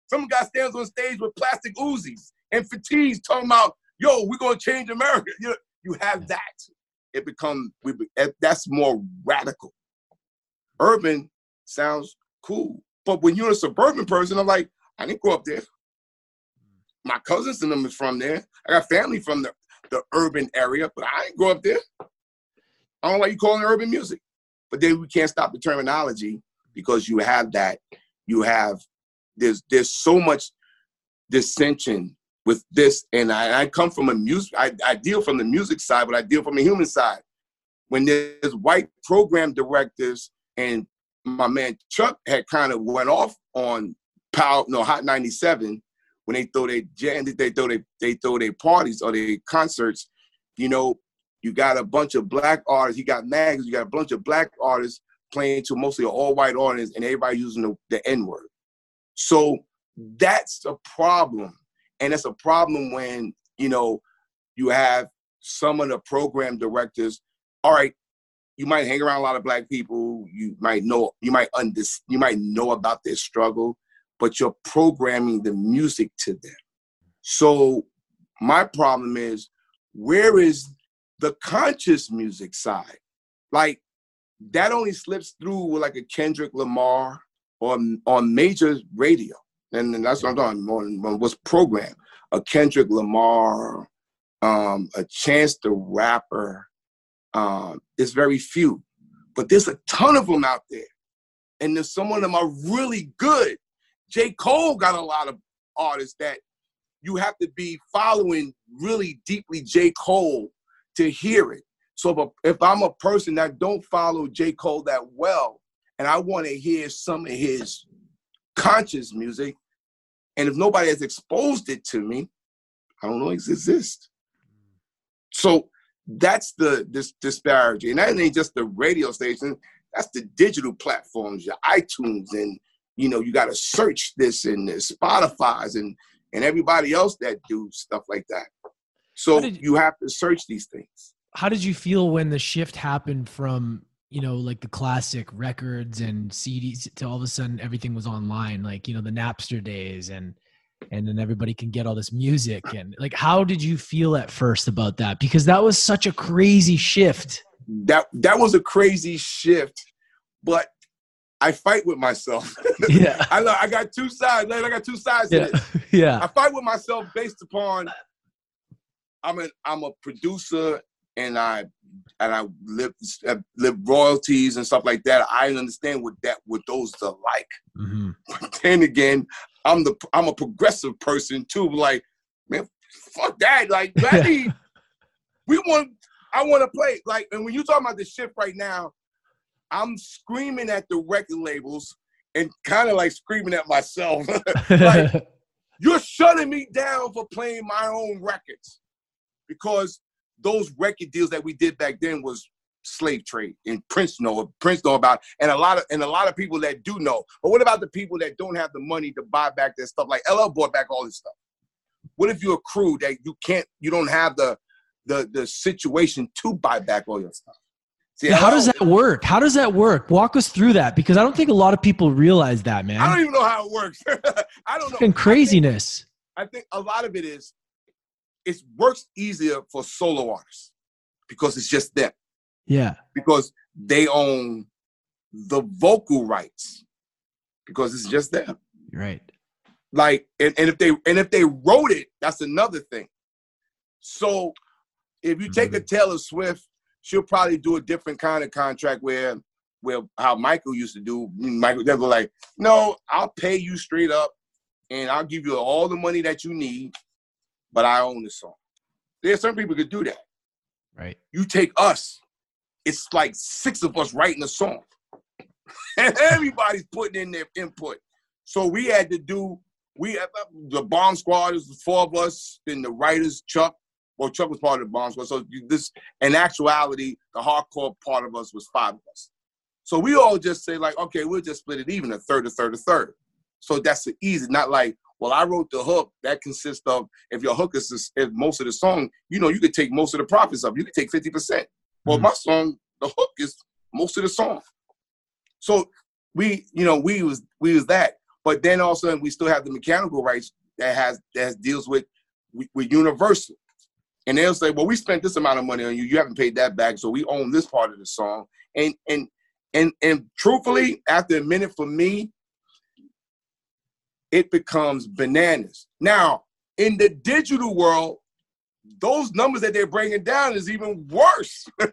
Some guys stands on stage with plastic Uzis and fatigues talking about, yo, we're gonna change America. You, you have that. It become we eh, that's more radical. Urban sounds cool. But when you're a suburban person, I'm like, I didn't grow up there. Mm. My cousins and them is from there. I got family from the, the urban area, but I didn't grow up there. I don't why you calling it urban music. But then we can't stop the terminology because you have that. You have there's there's so much dissension with this, and I, I come from a music. I, I deal from the music side, but I deal from the human side. When there's white program directors, and my man Chuck had kind of went off on Power, no Hot 97 when they throw their jam, they throw they they throw their parties or their concerts. You know, you got a bunch of black artists. You got mags. You got a bunch of black artists playing to mostly an all-white audience, and everybody using the, the N-word. So that's a problem, and it's a problem when you know you have some of the program directors. All right, you might hang around a lot of black people. You might know you might under, you might know about their struggle, but you're programming the music to them. So my problem is where is the conscious music side? Like that only slips through with like a Kendrick Lamar on on major radio, and, then that's what I'm talking on what's programmed. A Kendrick Lamar, um, a Chance the Rapper. Um, it's very few, but there's a ton of them out there, and there's some of them are really good. J. Cole got a lot of artists that you have to be following really deeply J. Cole to hear it. So if, I'm a person that don't follow J. Cole that well, and I want to hear some of his conscious music, and if nobody has exposed it to me, I don't know it exists. So that's the this disparity, and that ain't just the radio station. That's the digital platforms, your iTunes, and you know you got to search this and the Spotify's and and everybody else that do stuff like that. So you have to search these things. how did you feel when the shift happened from you know like the classic records and CDs to all of a sudden everything was online like you know the Napster days and and then everybody can get all this music and like how did you feel at first about that because that was such a crazy shift that that was a crazy shift, but I fight with myself. Yeah. I I got two sides. I got two sides to Yeah. this. Yeah. I fight with myself based upon I'm a I'm a producer and I and I live uh, live royalties and stuff like that. I understand what that what those are like. hmm But then again, I'm the I'm a progressive person too. Like, man, fuck that. Like, I need, we want I want to play. Like, and when you talking about the shift right now, I'm screaming at the record labels and kind of like screaming at myself. Like- You're shutting me down for playing my own records because those record deals that we did back then was slave trade and Prince know Prince know about and a lot of and a lot of people that do know. But what about the people that don't have the money to buy back their stuff? Like LL bought back all this stuff. What if you're a crew that you can't you don't have the the the situation to buy back all your stuff? See, how does that work? How does that work? Walk us through that because I don't think a lot of people realize that, man. I don't even know how it works. I don't know. Fucking craziness. I think a lot of it is it works easier for solo artists because it's just them Yeah. because they own the vocal rights. Because it's just them. Right. like and, and if they and if they wrote it that's another thing. So if you take a taylor swift she'll probably do a different kind of contract where where how michael used to do. Michael they'll go like no i'll pay you straight up and i'll give you all the money that you need but i own the song. There's some people could do that. Right. you take us it's like six of us writing a song. And everybody's putting in their input. So we had to do we had the bomb squad is the four of us then the writers chuck. Well chuck was part of the bomb squad so this in actuality the hardcore part of us was five of us. So we all just say like okay we'll just split it even a third a third a third. So that's easy not like well i wrote the hook that consists of if your hook is, is most of the song you know you could take most of the profits of you could take 50% well Mhm. my song the hook is most of the song. So we you know we was we was that. But then all of a sudden we still have the mechanical rights that has that has deals with with, with universal. And they'll say well we spent this amount of money on you. You haven't paid that back so we own this part of the song. And and and and truthfully after a minute for me it becomes bananas. Now in the digital world those numbers that they're bringing down is even worse.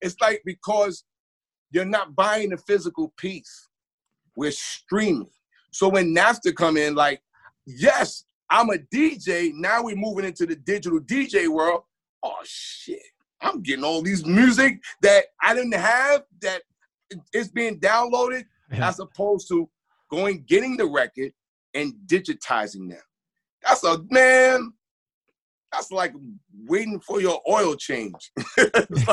It's like because you're not buying the physical piece. We're streaming. So when napster come in like yes i'm a dj now we're moving into the digital dj world. Oh shit. I'm getting all these music that i didn't have that it's being downloaded Yeah. as opposed to going getting the record and digitizing them. That's a man that's like waiting for your oil change.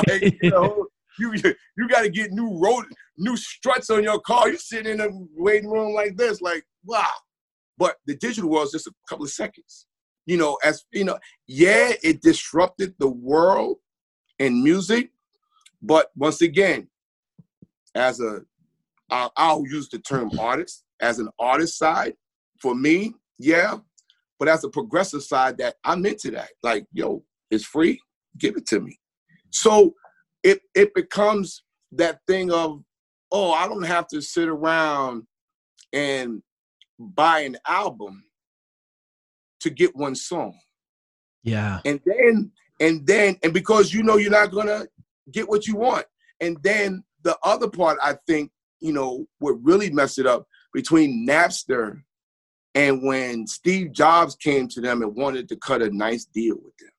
Like you know you you got to get new road new struts on your car. You're sitting in a waiting room like this like wow. But the digital world is just a couple of seconds. You know as you know yeah it disrupted the world in music but once again as a I'll, I'll use the term artist as an artist side for me yeah but as a progressive side that i'm into that like yo it's free give it to me. So it it becomes that thing of oh i don't have to sit around and buy an album to get one song. Yeah. and then and then and because you know you're not gonna get what you want. And then the other part i think you know what really messed it up between napster and when steve jobs came to them and wanted to cut a nice deal with them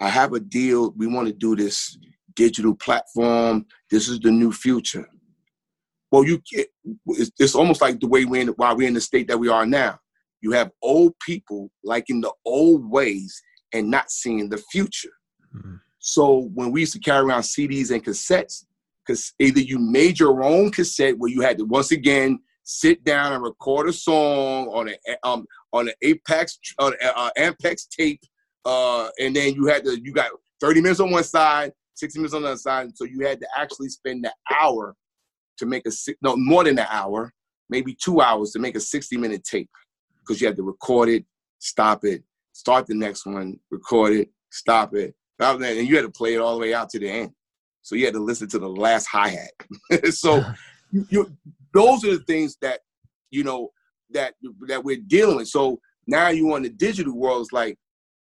i have a deal we want to do this digital platform this is the new future well you get it's, it's almost like the way we're in why we're in the state that we are now you have old people liking the old ways and not seeing the future. Mhm. So when we used to carry around CDs and cassettes, because either you made your own cassette where you had to once again sit down and record a song on a um on an Apex on an uh, Ampex tape, uh, and then you had to you got 30 minutes on one side, 60 minutes on the other side, so you had to actually spend the hour to make a no more than an hour, maybe two hours to make a 60 minute tape because you had to record it, stop it, start the next one, record it, stop it, stop it, and you had to play it all the way out to the end. so you had to listen to the last hi hat. so you, those are the things that you know that that we're dealing with. So now you on the digital world is like,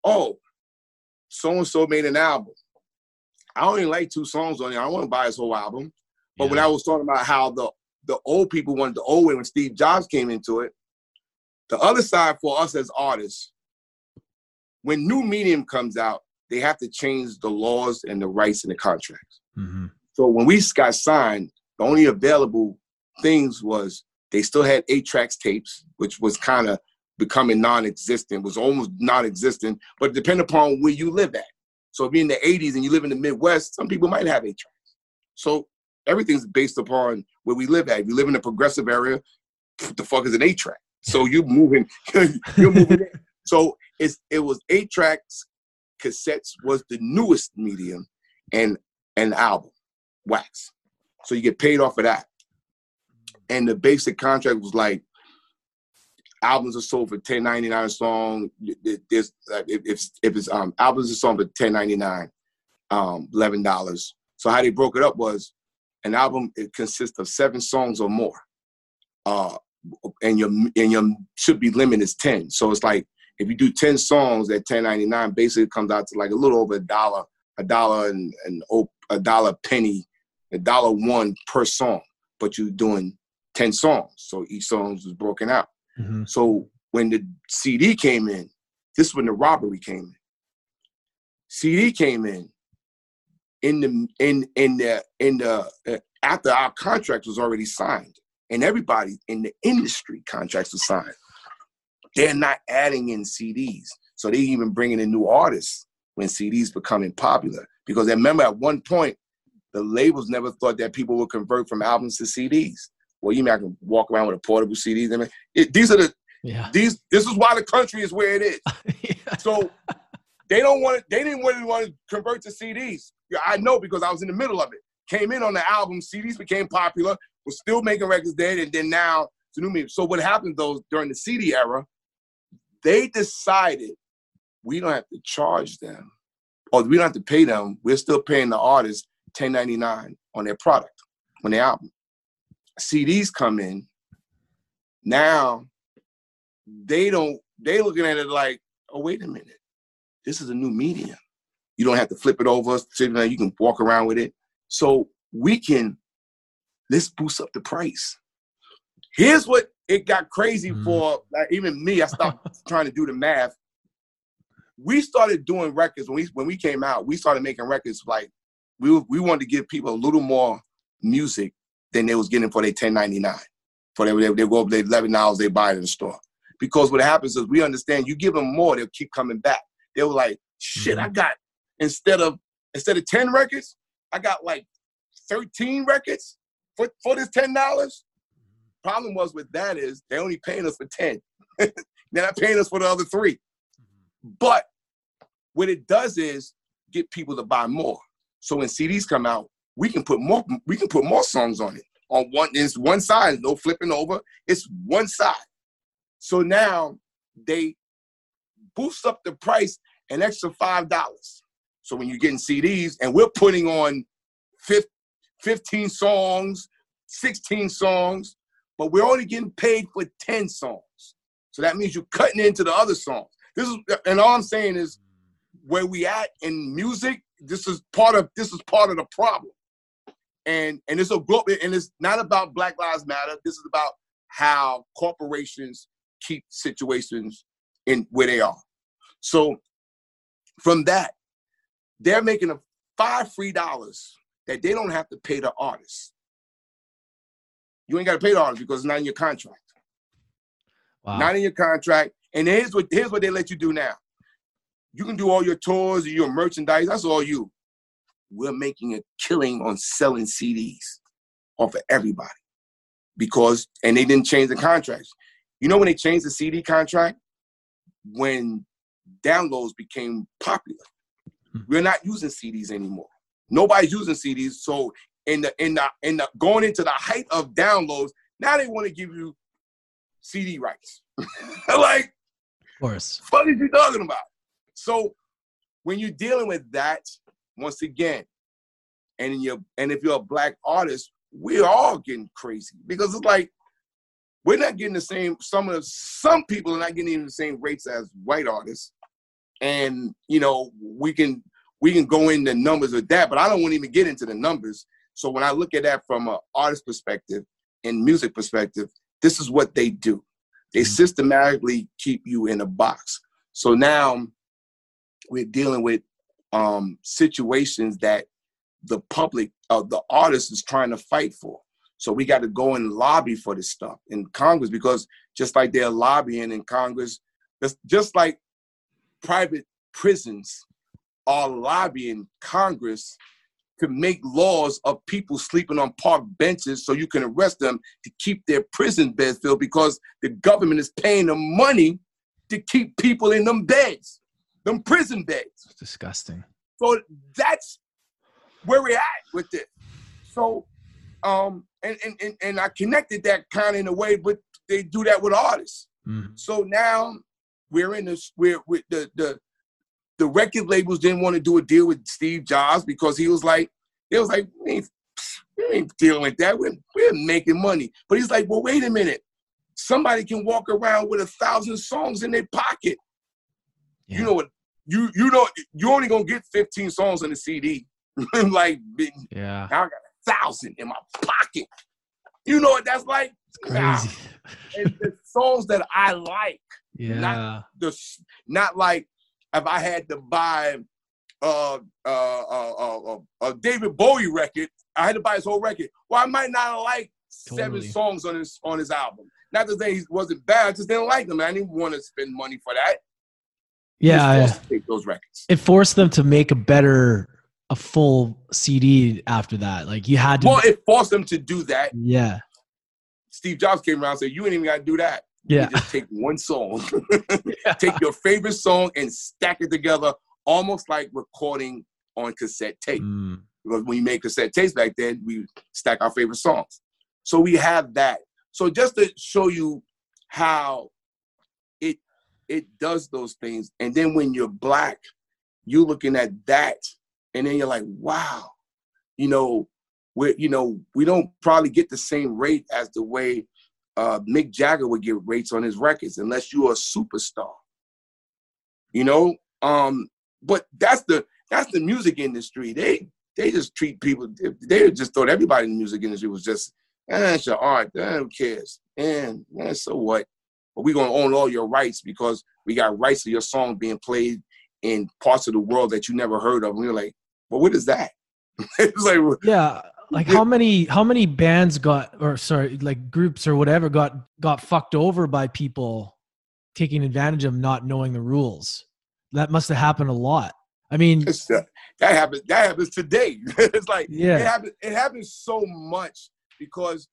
oh, so and so made an album. I only like two songs on it. I want to buy his whole album. But yeah. when I was talking about how the the old people wanted the old way when Steve Jobs came into it, the other side for us as artists, when new medium comes out, they have to change the laws and the rights and the contracts. Mm-hmm. So when we got signed, the only available things was they still had eight tracks tapes, which was kind of becoming non-existent, was almost non-existent, but depend upon where you live at. So if you're in the 80s and you live in the Midwest, some people might have eight tracks. So everything's based upon where we live at. If you live in a progressive area, the fuck is an eight track? So you're moving, you're moving. so it's it was eight tracks, cassettes was the newest medium, and an album, wax. So you get paid off of that. And the basic contract was like albums are sold for ten ninety nine a song. There's if if it's um albums are sold for ten ninety nine, um eleven dollars. So how they broke it up was an album it consists of seven songs or more, uh, and your and your should be limit is ten. So it's like if you do ten songs at ten ninety nine, basically it comes out to like a little over a dollar, a dollar and and a dollar penny, a dollar one per song. But you're doing ten songs, so each song was broken out. Mm-hmm. So when the CD came in, this is when the robbery came in. CD came in in the in in the in the uh, after our contract was already signed, and everybody in the industry contracts were signed. They're not adding in CDs, so they even bringing in new artists when CDs becoming popular. Because I remember at one point, the labels never thought that people would convert from albums to CDs well, you mean I can walk around with a portable CD? I mean, it, these are the yeah. these. This is why the country is where it is. yeah. So they don't want. They didn't really want to convert to CDs. Yeah, I know because I was in the middle of it. Came in on the album. CDs became popular. Was still making records then, and then now it's a new medium. So what happened though during the CD era? They decided we don't have to charge them, or we don't have to pay them. We're still paying the artists 10.99 on their product, on their album. CDs come in, now they don't they looking at it like, oh wait a minute, this is a new medium. You don't have to flip it over, sitting you can walk around with it. So we can let's boost up the price. Here's what it got crazy mm-hmm. for like even me. I stopped trying to do the math. We started doing records when we when we came out. We started making records like we we wanted to give people a little more music than they was getting for their 1099. For they, they, they go up their eleven dollars they buy it in the store. Because what happens is we understand you give them more, they'll keep coming back. They were like, shit, I mm-hmm. got instead of instead of 10 records, I got like 13 records for, for this $10. Problem was with that is they only paying us for 10. They're not paying us for the other three. Mm-hmm. But what it does is get people to buy more. So when CDs come out, we can put more we can put more songs on it. On one it's one side, no flipping over. It's one side. So now they boost up the price an extra five dollars. So when you're getting CDs and we're putting on 15 songs, 16 songs, but we're only getting paid for 10 songs. So that means you're cutting into the other songs. This is and all I'm saying is where we at in music, this is part of this is part of the problem and and it's a and it's not about Black Lives Matter. This is about how corporations keep situations in where they are. So from that, they're making a five free dollars that they don't have to pay the artist. You ain't got to pay the artist because it's not in your contract. Wow. Not in your contract. And here's what here's what they let you do now. You can do all your tours, and your merchandise. That's all you we're making a killing on selling CDs off of everybody because and they didn't change the contracts. You know when they changed the CD contract when downloads became popular. Hmm. We're not using CDs anymore. Nobody's using CDs. So in the in the in the going into the height of downloads, now they want to give you CD rights. like, of course, what are you talking about? So when you're dealing with that, once again, and you and if you're a black artist, we're all getting crazy because it's like we're not getting the same. Some of some people are not getting even the same rates as white artists, and you know we can we can go into numbers with that, but I don't want to even get into the numbers. So when I look at that from an artist perspective and music perspective, this is what they do. They mm-hmm. systematically keep you in a box. So now we're dealing with um, situations that the public, uh, the artist is trying to fight for. So we got to go and lobby for this stuff in Congress because just like they're lobbying in Congress, just like private prisons are lobbying Congress to make laws of people sleeping on park benches so you can arrest them to keep their prison beds filled because the government is paying them money to keep people in them beds, them prison beds. It's disgusting. So that's where we're at with it. So, um, and, and, and, and I connected that kind of in a way, but they do that with artists. Mm. So now we're in this, we're with the, the, the record labels didn't want to do a deal with Steve Jobs because he was like, it was like, we ain't, we ain't dealing with that. We're, we're making money. But he's like, well, wait a minute. Somebody can walk around with a thousand songs in their pocket. Yeah. You know what? You you know you only gonna get 15 songs on the CD. like yeah, I got a thousand in my pocket. You know what that's like? It's crazy. And the songs that I like. Yeah. Not the not like if I had to buy uh, uh, uh, a David Bowie record, I had to buy his whole record. Well, I might not like seven songs on his on his album. Not to say he wasn't bad, I just didn't like them. I didn't want to spend money for that. Yeah, take those records. It forced them to make a better, a full CD after that. Like you had to. Well, it forced them to do that. Yeah. Steve Jobs came around and said, "You ain't even got to do that. Yeah. You just take one song, yeah. take your favorite song and stack it together, almost like recording on cassette tape. Mm. Because when you make cassette tapes back then, we stack our favorite songs. So we have that. So just to show you how it does those things, and then when you're black, you're looking at that, and then you're like, wow, you know, we you know we don't probably get the same rate as the way uh, Mick Jagger would get rates on his records unless you're a superstar. You know, um, but that's the that's the music industry. They they just treat people. They just thought everybody in the music industry was just, eh, it's your art. Eh, who cares? And eh, so what? But we're gonna own all your rights because we got rights to your song being played in parts of the world that you never heard of. And we're like, well, what is that? it's like, yeah, like how many how many bands got or sorry like groups or whatever got got fucked over by people taking advantage of not knowing the rules that must have happened a lot i mean uh, that happens that happens today it's like yeah it happens, it happens so much because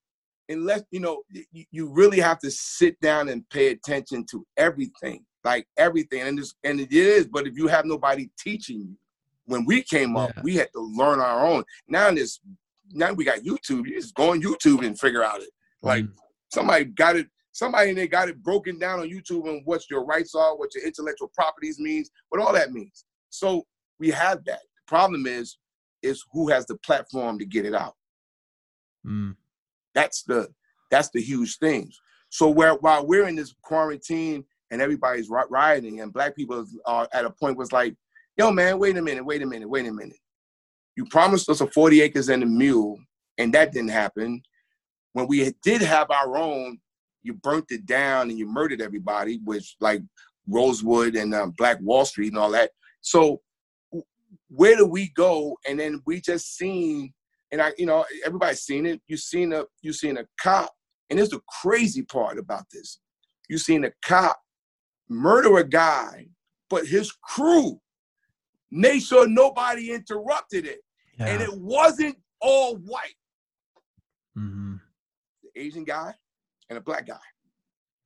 unless you know you, you really have to sit down and pay attention to everything like everything and this and it is but if you have nobody teaching you when we came up, yeah. we had to learn our own. Now this now we got YouTube. You just go on YouTube and figure out it. Like mm. somebody got it, somebody in there got it broken down on YouTube and what your rights are, what your intellectual properties means, what all that means. So we have that. The problem is, is who has the platform to get it out. Mm. That's the that's the huge thing. So where while we're in this quarantine and everybody's rioting and black people are at a point was like, yo man, wait a minute, wait a minute, wait a minute. You promised us a 40 acres and a mule, and that didn't happen. When we did have our own, you burnt it down and you murdered everybody, which like Rosewood and um, Black Wall Street and all that. So where do we go? And then we just seen, and I, you know, everybody's seen it. You seen a, you seen a cop, and here's the crazy part about this: you seen a cop murder a guy, but his crew made sure nobody interrupted it yeah. and it wasn't all white. Mm-hmm. The Asian guy and a black guy.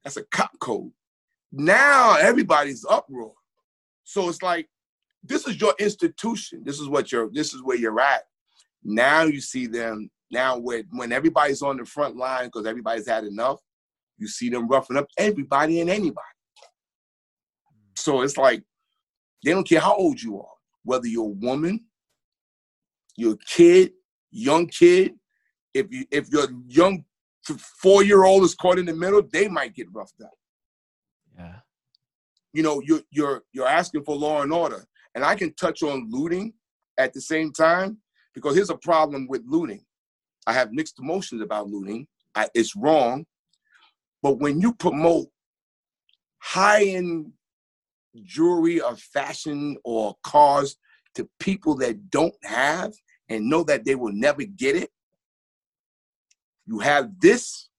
That's a cop code. Now everybody's uproar. So it's like, this is your institution. This is what you're, this is where you're at. Now you see them, now when, when everybody's on the front line because everybody's had enough, you see them roughing up everybody and anybody. So it's like, they don't care how old you are, whether you're a woman, you're a kid, young kid. If you if your young four year old is caught in the middle, they might get roughed up. Yeah. You know, you're you're you're asking for law and order, and I can touch on looting at the same time because here's a problem with looting. I have mixed emotions about looting. I, it's wrong, but when you promote high end jewelry or fashion or cars to people that don't have and know that they will never get it, you have this,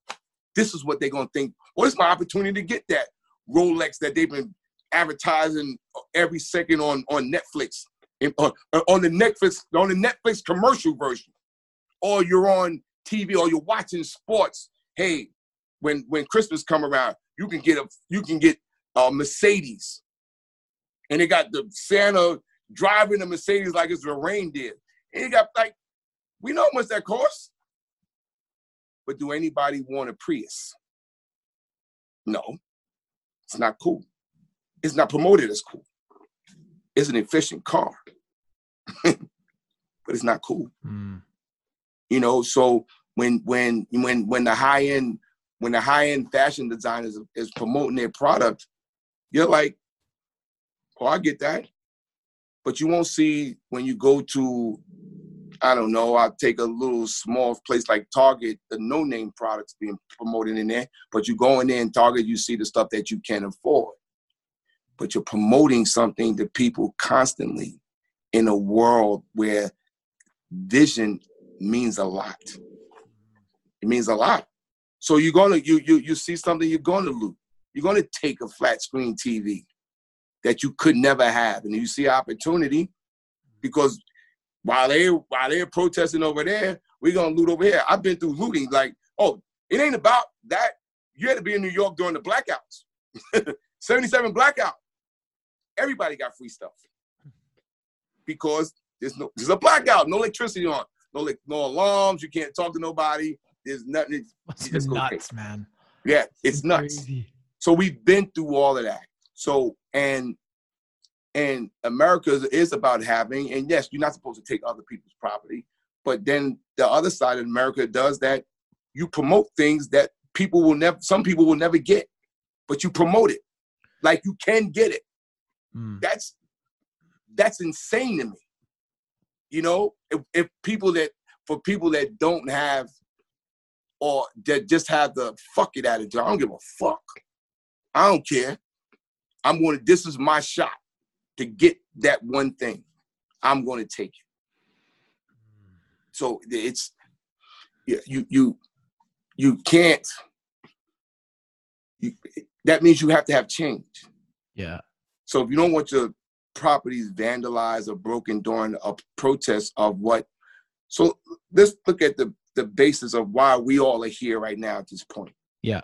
this is what they're gonna think. Well, it's my opportunity to get that Rolex that they've been advertising every second on on Netflix, uh, on the Netflix on the Netflix commercial version, or you're on TV or you're watching sports. Hey, when when Christmas come around, you can get a you can get a Mercedes, and they got the Santa driving the Mercedes like it's a reindeer. And you got like, we know how much that costs. But do anybody want a Prius? No. It's not cool. It's not promoted as cool. It's an efficient car. But it's not cool. Mm. You know, so when when when when the high end when the high end fashion designers is promoting their product, you're like, oh, I get that. But you won't see when you go to I don't know, I'll take a little small place like Target, the no name products being promoted in there. But you go in there in Target, you see the stuff that you can't afford. But you're promoting something to people constantly in a world where vision means a lot. It means a lot. So you're gonna you you you see something you're gonna loot. You're gonna take a flat screen TV that you could never have, and you see opportunity because while they while they're protesting over there, we're gonna loot over here. I've been through looting. Like, oh, it ain't about that. You had to be in New York during the blackouts. 77 blackout. Everybody got free stuff. Because there's no there's a blackout, no electricity on, no no alarms, you can't talk to nobody. There's nothing. You just nuts, crazy. man? Yeah, it's nuts. Crazy. So we've been through all of that. So and and America is- is about having, and yes, you're not supposed to take other people's property, but then the other side of America does that. You promote things that people will never, some people will never get, but you promote it like you can get it. Mm. That's that's insane to me. You know, if, if people that for people that don't have or that just have the fuck it attitude, I don't give a fuck. I don't care. I'm going to. This is my shot to get that one thing. I'm going to take it. So it's you you you, you can't. You, that means you have to have change. Yeah. So if you don't want your properties vandalized or broken during a protest of what, so let's look at the the basis of why we all are here right now at this point. Yeah.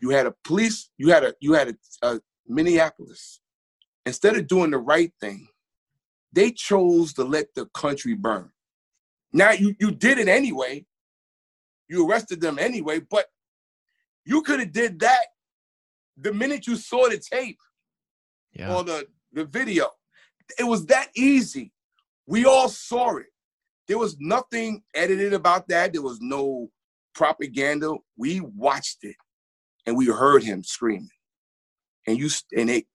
You had a police, you had a you had a, a Minneapolis. Instead of doing the right thing, they chose to let the country burn. Now you you did it anyway. You arrested them anyway, but you could have did that the minute you saw the tape Yeah. or the, the video. It was that easy. We all saw it. There was nothing edited about that. There was no propaganda. We watched it and we heard him screaming. And you and it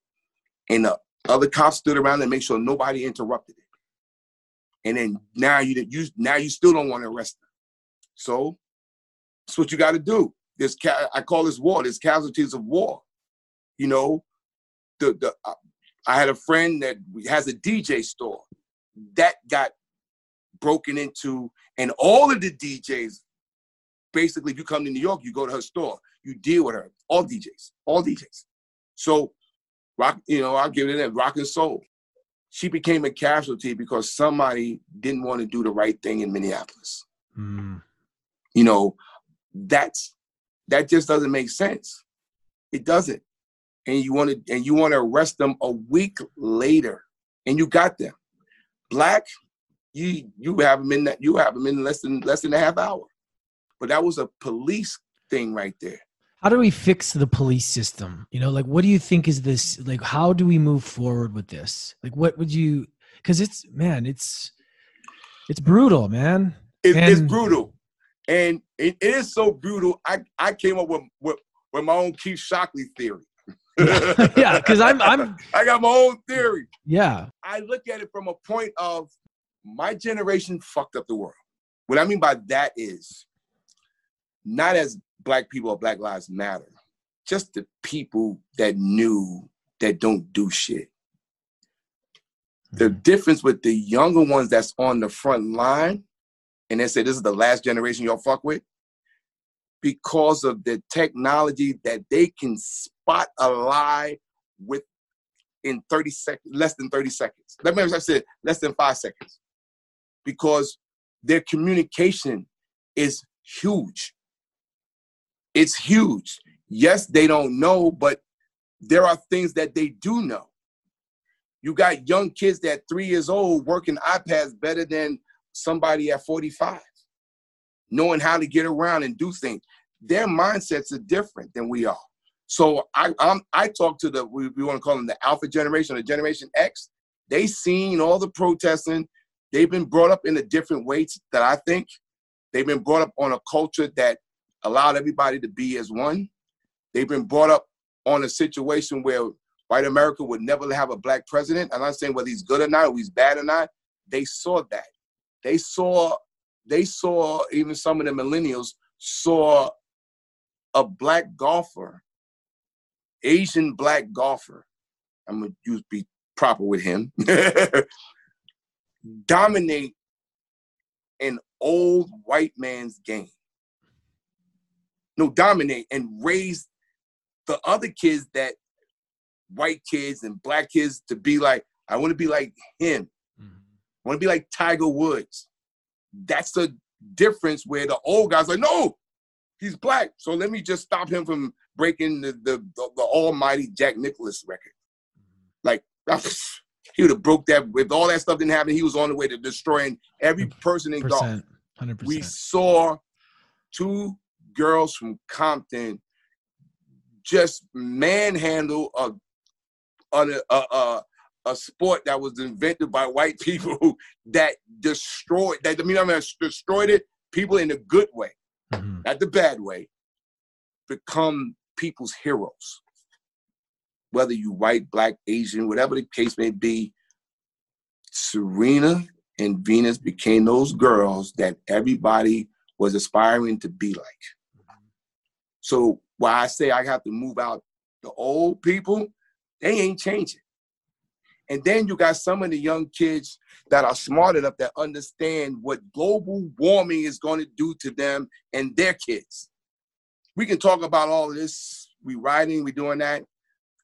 and the other cops stood around and make sure nobody interrupted it. And then now you you now you still don't want to arrest them. So that's what you got to do. Ca- I call this war. There's casualties of war. You know, the the uh, I had a friend that has a DJ store that got broken into, and all of the DJs, basically, if you come to New York, you go to her store, you deal with her, all DJs, all DJs. So, rock, you know, I'll give it that rock and soul. She became a casualty because somebody didn't want to do the right thing in Minneapolis. Mm. You know, that's that just doesn't make sense. It doesn't. And you want to and you want to arrest them a week later, and you got them. Black, you you have them in that you have them in less than less than a half hour. But that was a police thing right there. How do we fix the police system? You know, like what do you think is this like how do we move forward with this? Like what would you cuz it's man, it's It's brutal, man. It, it's brutal, and it, it is so brutal. I I came up with with, with my own Keith Shocklee theory. yeah, because I'm I'm I got my own theory. yeah. I look at it from a point of my generation fucked up the world. What I mean by that is not as black people or Black Lives Matter, just the people that knew that don't do shit. The mm-hmm. difference with the younger ones that's on the front line, and they say this is the last generation y'all fuck with, because of the technology that they can spot a lie with in 30 seconds, less than 30 seconds. Let me I said less than five seconds. Because their communication is huge. It's huge. Yes, they don't know, but there are things that they do know. You got young kids that three years old working iPads better than somebody at 45, knowing how to get around and do things. Their mindsets are different than we are. So I I'm, I talk to the we, we want to call them the Alpha generation or Generation X. They seen all the protesting. They've been brought up in a different way that I think. They've been brought up on a culture that allowed everybody to be as one. They've been brought up on a situation where white America would never have a black president. I'm not saying whether he's good or not, or he's bad or not. They saw that. They saw, they saw, even some of the millennials saw a black golfer, Asian black golfer. I'm gonna use be proper with him. dominate an old white man's game. No, dominate and raise the other kids that white kids and black kids to be like, I want to be like him. I want to be like Tiger Woods. That's the difference where the old guys like, no, he's black. So let me just stop him from breaking the the, the, the almighty Jack Nicklaus record. Like he would have broke that if all that stuff didn't happen, he was on the way to destroying every person in golf we saw two girls from Compton just manhandle a a, a, a, a sport that was invented by white people that destroyed that I mean I mean destroyed it people in a good way, Mhm. not the bad way, become people's heroes. Whether you white, black, Asian, whatever the case may be, Serena and Venus became those girls that everybody was aspiring to be like. So why I say I have to move out the old people, they ain't changing. And then you got some of the young kids that are smart enough that understand what global warming is going to do to them and their kids. We can talk about all of this. We writing, we doing that.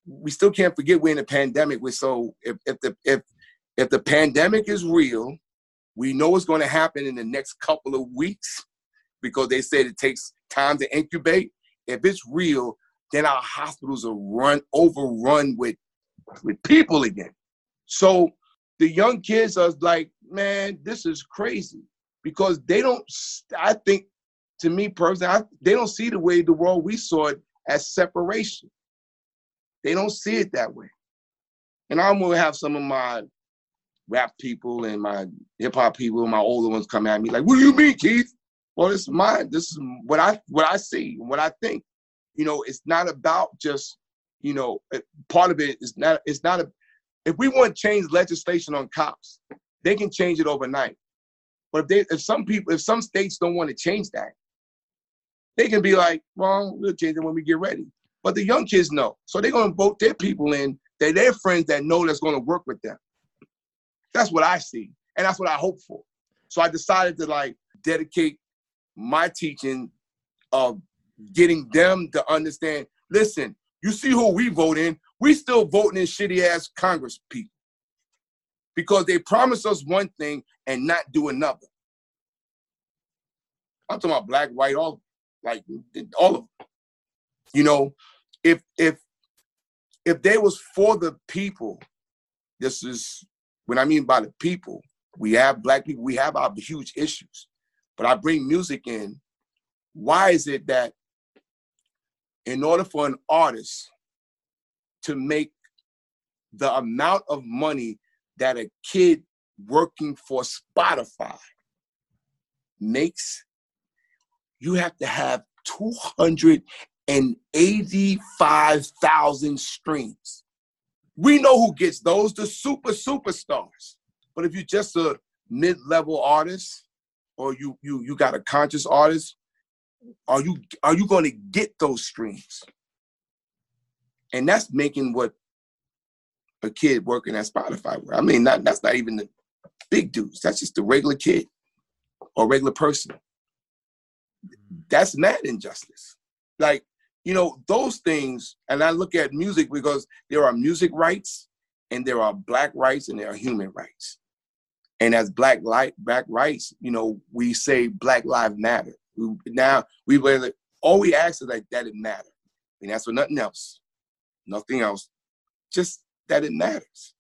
We still can't forget we're in a pandemic. We're so if if the if if the pandemic is real, we know what's going to happen in the next couple of weeks because they said it takes time to incubate. If it's real, then our hospitals are run overrun with with people again. So the young kids are like, man, this is crazy because they don't. I think, to me personally, I, they don't see the way the world we saw it as separation. They don't see it that way. And I'm gonna have some of my rap people and my hip hop people, my older ones, come at me like, "What do you mean, Keith?" Well, this is mine. This is what I what I see, what I think. You know, it's not about just you know. uh, Part of it is not. It's not a. If we want to change legislation on cops, they can change it overnight. But if they, if some people, if some states don't want to change that, they can be like, "Well, we'll change it when we get ready." But the young kids know, so they're gonna vote their people in. They're their friends that know that's gonna work with them. That's what I see, and that's what I hope for. So I decided to like dedicate my teaching of getting them to understand. Listen, you see who we vote in. We still voting in shitty ass Congress people because they promise us one thing and not do another. I'm talking about black, white, all like all of them. You know, if if if they was for the people, this is what I mean by the people. We have black people, we have our huge issues. But I bring music in. Why is it that in order for an artist to make the amount of money that a kid working for Spotify makes, you have to have 285,000 streams. We know who gets those, the super superstars. But if you're just a mid-level artist or you you you got a conscious artist, are you are you going to get those streams? And that's making what a kid working at Spotify. I mean, not, that's not even the big dudes. That's just the regular kid or regular person. That's mad injustice. Like, you know, those things, and I look at music because there are music rights and there are black rights and there are human rights. And as black light black rights, you know, we say Black Lives Matter. We, now we all we ask is like that it matter. And that's for nothing else. Nothing else. Just that it matters.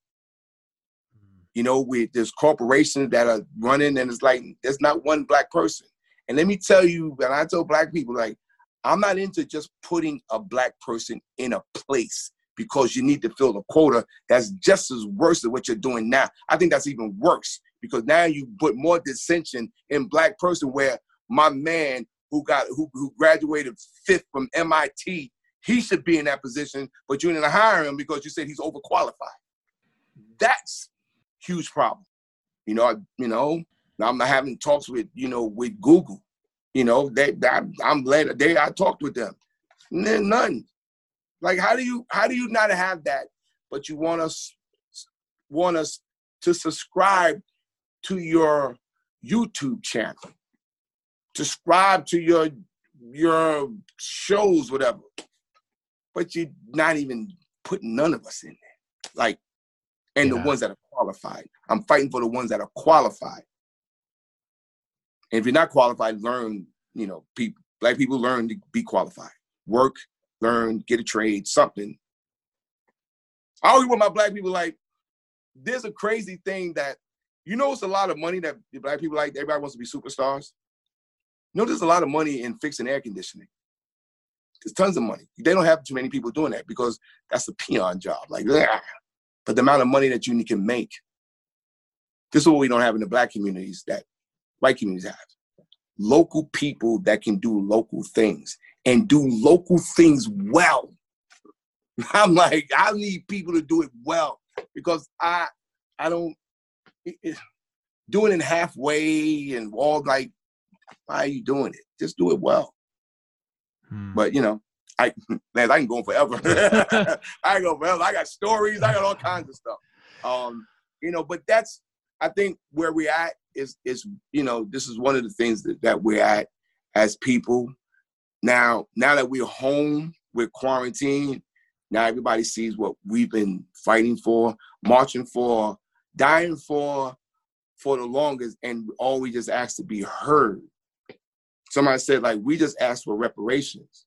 Mm. You know, we there's corporations that are running, and it's like there's not one black person. And let me tell you, and I tell black people, like, I'm not into just putting a black person in a place because you need to fill the quota. That's just as worse than what you're doing now. I think that's even worse because now you put more dissension in black person where my man who got who, who graduated fifth from MIT he should be in that position, but you didn't hire him because you said he's overqualified. That's huge problem. You know, I, you know, I'm having talks with, you know, with Google. You know, they, I, I'm glad they I talked with them. None. Like, how do you how do you not have that, but you want us want us to subscribe to your YouTube channel, subscribe to your your shows, whatever but you're not even putting none of us in there. Like, and yeah. the ones that are qualified. I'm fighting for the ones that are qualified. And if you're not qualified, learn, you know, people, black people learn to be qualified. Work, learn, get a trade, something. I always want my black people like, there's a crazy thing that, you know, it's a lot of money that black people like, everybody wants to be superstars. You know, there's a lot of money in fixing air conditioning. There's tons of money. They don't have too many people doing that because that's a peon job. Like, but the amount of money that you can make. This is what we don't have in the black communities that white communities have. Local people that can do local things and do local things well. I'm like, I need people to do it well because I, I don't it, it, doing it halfway and all like, why are you doing it? Just do it well. Hmm. But you know, I man, I can go on forever. I can go forever. I got stories. I got all kinds of stuff. Um, you know, but that's I think where we're at is is you know this is one of the things that, that we're at as people. Now, now that we're home, we're quarantined. Now everybody sees what we've been fighting for, marching for, dying for, for the longest, and all we just ask to be heard somebody said like we just asked for reparations.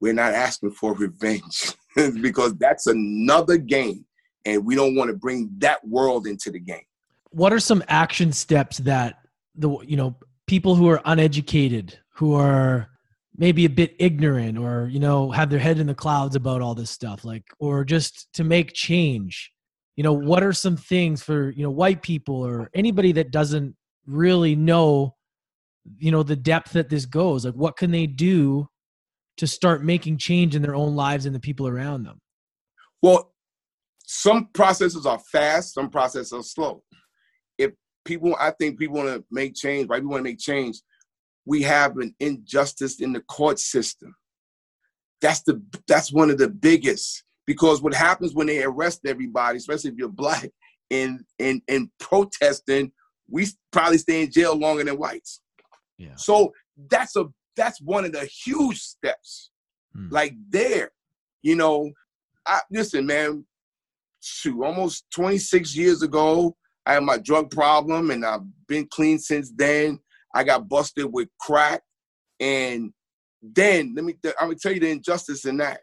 We're not asking for revenge because that's another game and we don't want to bring that world into the game. What are some action steps that the you know people who are uneducated who are maybe a bit ignorant or you know have their head in the clouds about all this stuff like or just to make change? You know what are some things for you know white people or anybody that doesn't really know you know the depth that this goes like what can they do to start making change in their own lives and the people around them? Well some processes are fast some processes are slow. If people i think people want to make change right? We want to make change. We have an injustice in the court system. That's the that's one of the biggest because what happens when they arrest everybody especially if you're black and and and protesting we probably stay in jail longer than whites yeah. So that's a that's one of the huge steps. Hmm. Like there, you know, I listen, man, shoot, almost 26 years ago, I had my drug problem and I've been clean since then. I got busted with crack. And then let me I'm gonna tell you the injustice in that.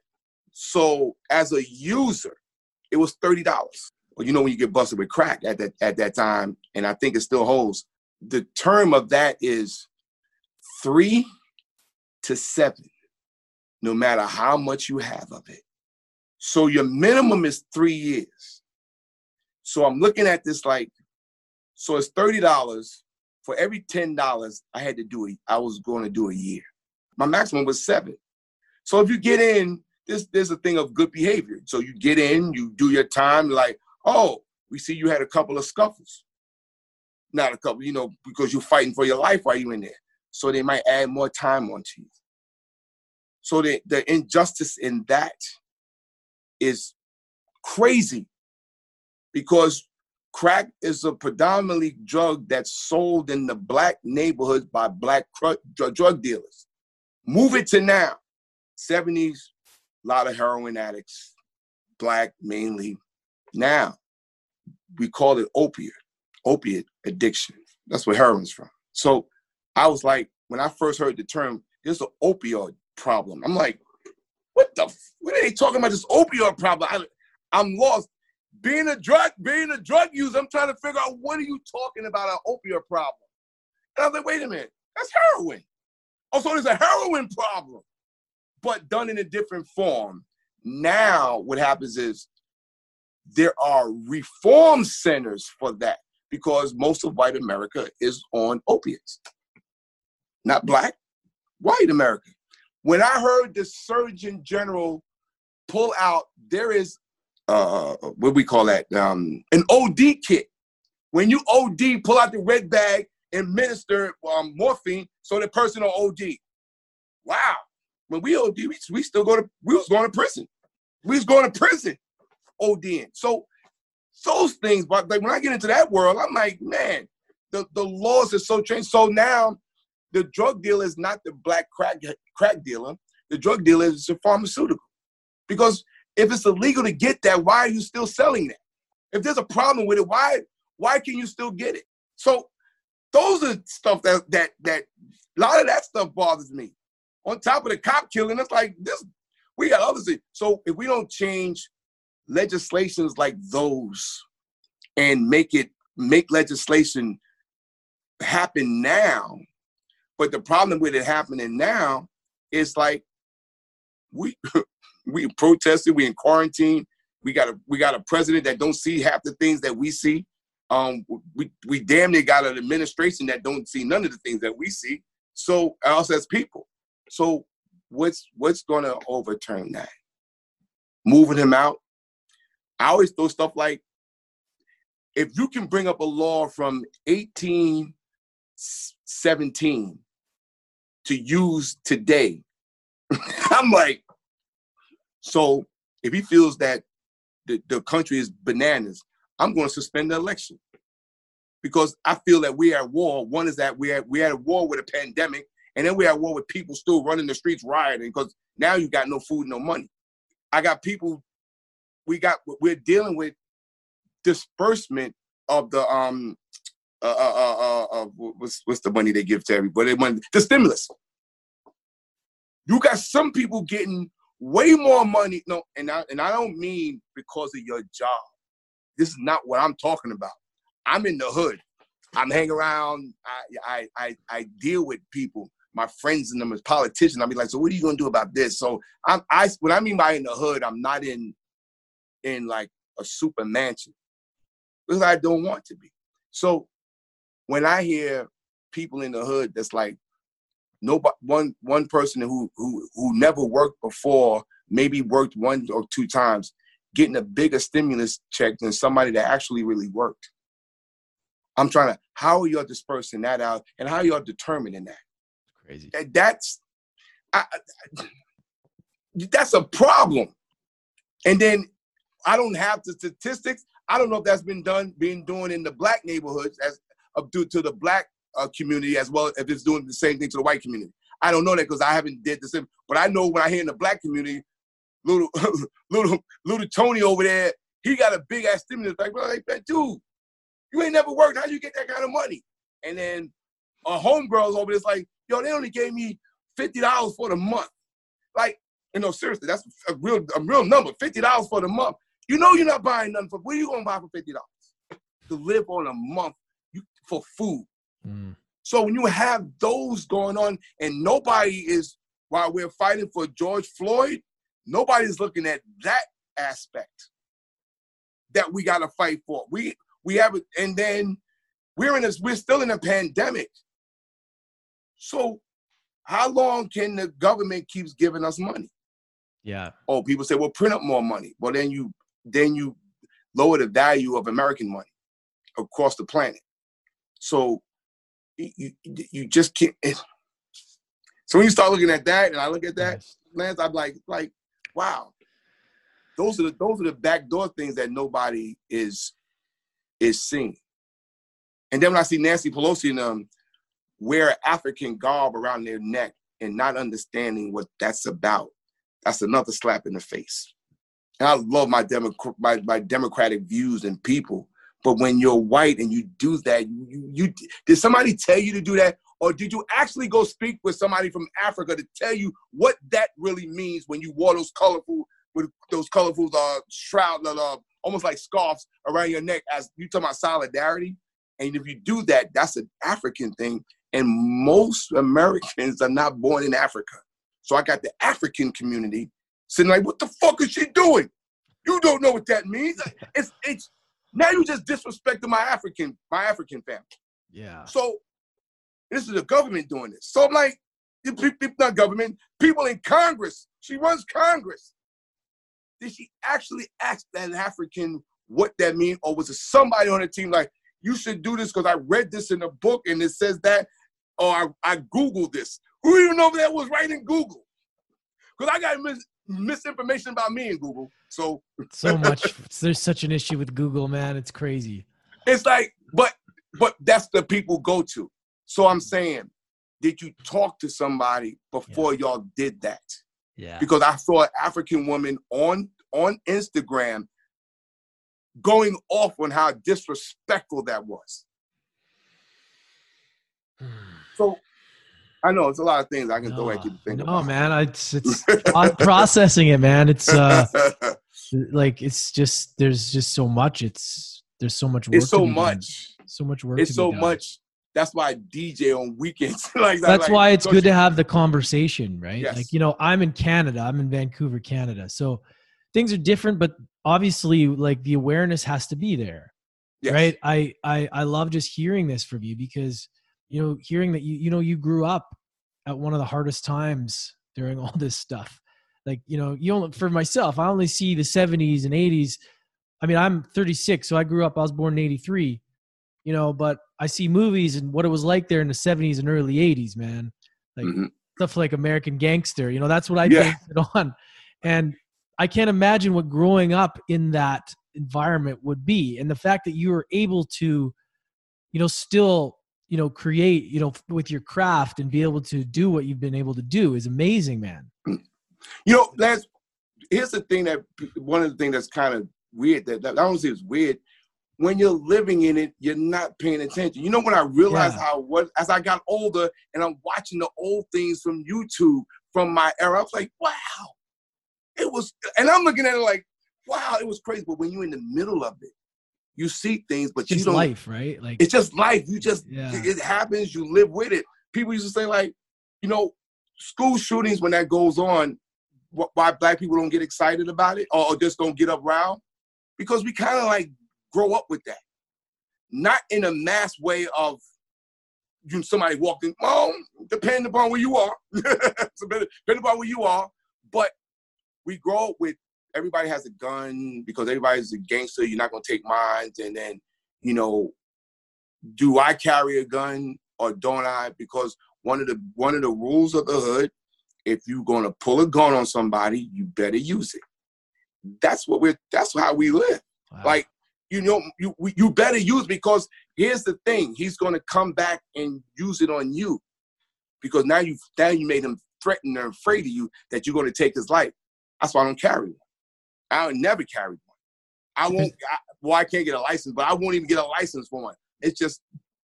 So as a user, it was $30. Well, you know when you get busted with crack at that at that time, and I think it still holds. The term of that is three to seven, no matter how much you have of it. So your minimum is three years. So I'm looking at this like, so it's $30 for every ten dollars I had to do it, I was going to do a year. My maximum was seven. So if you get in, this there's a thing of good behavior. So you get in, you do your time, like, oh, we see you had a couple of scuffles. Not a couple, you know, because you're fighting for your life while you're in there. So they might add more time onto you. So the, the injustice in that is crazy because crack is a predominantly drug that's sold in the black neighborhoods by black drug dealers. Move it to now, 70s, a lot of heroin addicts, black mainly. Now, we call it opiate, opiate addiction. That's where heroin's from. So I was like, when I first heard the term, there's an opioid problem. I'm like, what the, what are they talking about this opioid problem? I, I'm lost. Being a drug, being a drug user, I'm trying to figure out what are you talking about an opioid problem? And I was like, wait a minute, that's heroin. Also, there's a heroin problem, but done in a different form. Now, what happens is there are reform centers for that because most of white America is on opiates. Not black, white America. When I heard the Surgeon General pull out, there is uh, what we call that, um, an OD kit. When you OD, pull out the red bag and minister um, morphine so the person will OD. Wow. When we OD, we, we still go to, we was going to prison. We was going to prison ODing. So those things, but like when I get into that world, I'm like, man, the, the laws are so changed. So now the drug dealer is not the black crack crack dealer. The drug dealer is a pharmaceutical. Because if it's illegal to get that, why are you still selling that? If there's a problem with it, why why can you still get it? So those are stuff that that that a lot of that stuff bothers me. On top of the cop killing, it's like this. We got other things. So if we don't change legislations like those and make it make legislation happen now, but the problem with it happening now is like we we protested, we in quarantine. We got a we got a president that don't see half the things that we see. Um, we we damn near got an administration that don't see none of the things that we see. So us as people. So what's what's gonna overturn that? Moving him out. I always throw stuff like if you can bring up a law from 1817 to use today, I'm like, so if he feels that the, the country is bananas, I'm going to suspend the election because I feel that we are at war. One is that we are we are at war with a pandemic, and then we are at war with people still running the streets rioting because now you got no food, no money. I got people. We got we're dealing with disbursement of the um uh uh uh, uh, uh what's what's the money they give to everybody? The stimulus. You got some people getting way more money. No, and I and I don't mean because of your job. This is not what I'm talking about. I'm in the hood. I'm hanging around. I I I, I deal with people, my friends and them as politicians. I'll be like, so what are you gonna do about this? So I'm I what I mean by in the hood, I'm not in in like a super mansion because I don't want to be. So when I hear people in the hood that's like, nobody one one person who who who never worked before, maybe worked one or two times, getting a bigger stimulus check than somebody that actually really worked. I'm trying to how are y'all dispersing that out and how y'all determining that? Crazy. That, that's I, that's a problem. And then I don't have the statistics. I don't know if that's been done, being doing in the black neighborhoods as up due to the black uh, community as well if it's doing the same thing to the white community. I don't know that because I haven't did the same. But I know when I hear in the black community, little little little Tony over there, he got a big ass stimulus. Like, bro, like, dude, you ain't never worked. How you get that kind of money? And then a homegirls over there's like, yo, they only gave me fifty dollars for the month. Like, you know, seriously, that's a real a real number. Fifty dollars for the month. You know you're not buying nothing for. What are you gonna buy for fifty dollars to live on a month for food? Mm. So when you have those going on and nobody is, while we're fighting for George Floyd, nobody's looking at that aspect that we got to fight for. We we have it, and then we're in this, we're still in a pandemic. So how long can the government keeps giving us money? Yeah. Oh, people say, well, print up more money. Well, then you then you lower the value of American money across the planet. So you you just can't. So when you start looking at that, and I look at that. Lance, I'm like, like, wow. Those are the those are the backdoor things that nobody is is seeing. And then when I see Nancy Pelosi and them wear African garb around their neck and not understanding what that's about, that's another slap in the face. And I love my, Demo- my, my democratic views and people, but when you're white and you do that, you, you, did somebody tell you to do that, or did you actually go speak with somebody from Africa to tell you what that really means when you wore those colorful with those colorful uh, shroud, uh, almost like scarves around your neck as you talk about solidarity? And if you do that, that's an African thing. And most Americans are not born in Africa. So I got the African community sitting like, what the fuck is she doing? You don't know what that means. It's it's now you just disrespecting my African, my African family. Yeah. So this is the government doing this. So I'm like, not government, people in Congress. She runs Congress. Did she actually ask that African what that means? Or was it somebody on the team like, you should do this because I read this in a book and it says that, or I, I Googled this. Who even know that was right in Google? Because I got mis- misinformation about me and Google. So so much. There's such an issue with Google, man. It's crazy. It's like, but but that's the people go to. So I'm saying, did you talk to somebody before yeah. y'all did that? Yeah. Because I saw an African woman on on Instagram going off on how disrespectful that was. Hmm. so I know it's a lot of things I can no, throw at you to think no, about. No, man, it's it's I'm processing it, man. It's uh like it's just there's just so much. It's there's so much work. It's so much. Done. So much work. It's so much. That's why I DJ on weekends. like that's like, why it's good to have the conversation, right? Yes. Like you know, I'm in Canada. I'm in Vancouver, Canada. So things are different, but obviously, like the awareness has to be there, yes. right? I I I love just hearing this from you because you know, hearing that you you know you grew up at one of the hardest times during all this stuff. Like you know, you only for myself, I only see the 70s and 80s. I mean, I'm 36, so I grew up. I was born in '83 you know, but I see movies and what it was like there in the 70s and early 80s, man. Like mm-hmm. stuff like American Gangster, you know, that's what I yeah. based it on. And I can't imagine what growing up in that environment would be. And the fact that you were able to, you know, still, you know, create, you know, with your craft and be able to do what you've been able to do is amazing, man. You know, Lance, here's the thing that one of the things that's kind of weird that, that I don't say it's weird when you're living in it, you're not paying attention. You know, when I realized yeah. how what as I got older and I'm watching the old things from YouTube from my era, I was like, wow, it was, and I'm looking at it like, wow, it was crazy. But when you're in the middle of it, you see things, but it's you don't. life, right? Like it's just life. You just yeah. it happens. You live with it. People used to say like, you know, school shootings when that goes on, why black people don't get excited about it or just don't get up around because we kind of like grow up with that. Not in a mass way of you somebody walking, well, depending upon where you are. depending upon where you are. But we grow up with everybody has a gun because everybody's a gangster, you're not gonna take mines, and then, you know, do I carry a gun or don't I? Because one of the one of the rules of the hood, if you're gonna pull a gun on somebody, you better use it. That's what we're that's how we live. Wow. Like you know you you better use because here's the thing he's going to come back and use it on you because now you now you made him threatened or afraid of you that you're going to take his life that's why i don't carry one i'll never carry one. I won't I, well i can't get a license but i won't even get a license for one. It's just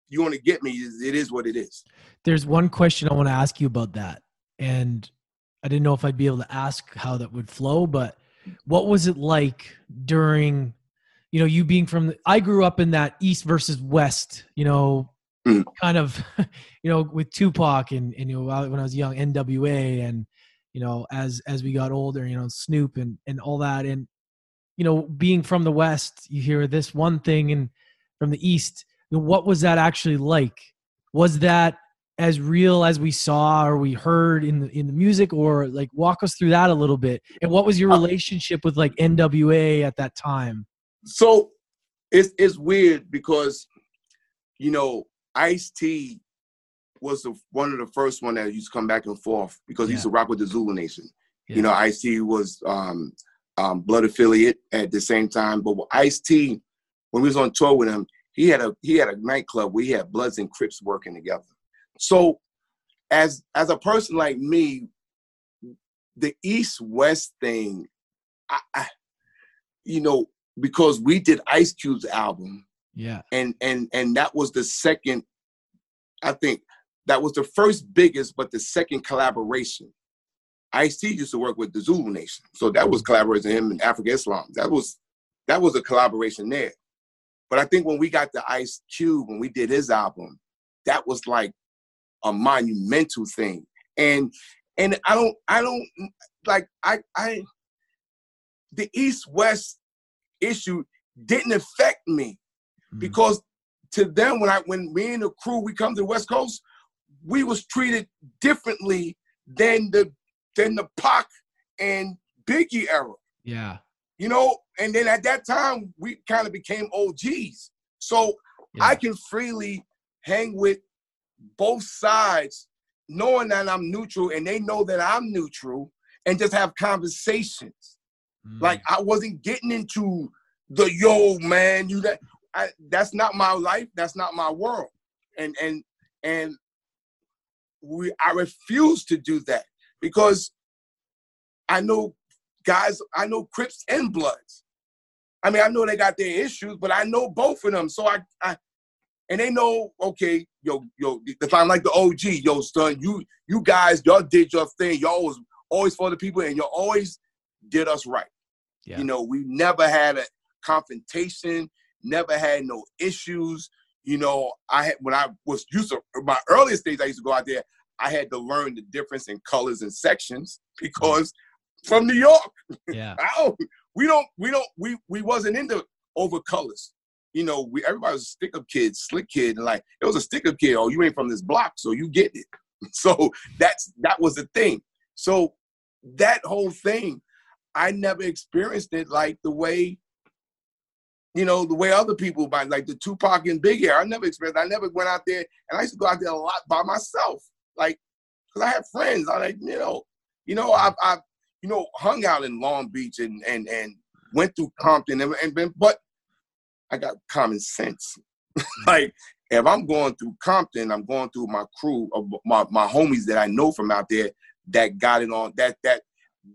you want to get me it is what it is. There's one question i want to ask you about that and i didn't know if i'd be able to ask how that would flow but what was it like during you know, you being from, I grew up in that East versus West, you know, mm. kind of, you know, with Tupac and, and, you know, when I was young, NWA and, you know, as, as we got older, you know, Snoop and, and all that. And, you know, being from the West, you hear this one thing and from the East, what was that actually like? Was that as real as we saw or we heard in the in the music or like walk us through that a little bit and what was your uh, relationship with like nwa at that time so it's it's weird because you know ice t was the, one of the first one that used to come back and forth because yeah. he used to rock with the zulu nation yeah. you know ice t was um, um, blood affiliate at the same time but ice t when we was on tour with him he had a he had a nightclub where he had bloods and crips working together so as as a person like me, the East West thing, I, I you know, because we did Ice Cube's album. Yeah. And and and that was the second, I think that was the first biggest, but the second collaboration. Ice T used to work with the Zulu Nation. So that was collaborating him and Afrika Islam. That was that was a collaboration there. But I think when we got the Ice Cube, when we did his album, that was like a monumental thing. And and I don't I don't like I I the East West issue didn't affect me mm-hmm. because to them when I when me and the crew we come to the West Coast, we was treated differently than the than the Pac and Biggie era. Yeah. You know, and then at that time we kind of became OGs. So yeah. I can freely hang with both sides knowing that I'm neutral and they know that I'm neutral and just have conversations. Mm. Like I wasn't getting into the yo man, you that I, that's not my life, that's not my world. And and and we I refuse to do that because I know guys, I know Crips and Bloods. I mean, I know they got their issues, but I know both of them. So I, I and they know, okay, yo, yo, if I'm like the OG, yo, son, you you guys, y'all did your thing. Y'all was always for the people, and y'all always did us right. Yeah. You know, we never had a confrontation, never had no issues. You know, I had when I was used to my earliest days, I used to go out there. I had to learn the difference in colors and sections because from New York. Yeah. we don't, we don't, we we wasn't into over colors you know, we everybody was a stick up kid, slick kid, and like it was a stick up kid. Oh, you ain't from this block, so you get it. So that's that was the thing. So that whole thing, I never experienced it like the way, you know, the way other people buy, like the Tupac and Big Air. I never experienced. I never went out there, and I used to go out there a lot by myself, like because I had friends. I like you know, you know, I've, I've you know hung out in Long Beach and and and went through Compton and, and been, but I got common sense. like if I'm going through Compton, I'm going through my crew of my, my homies that I know from out there that got it on that that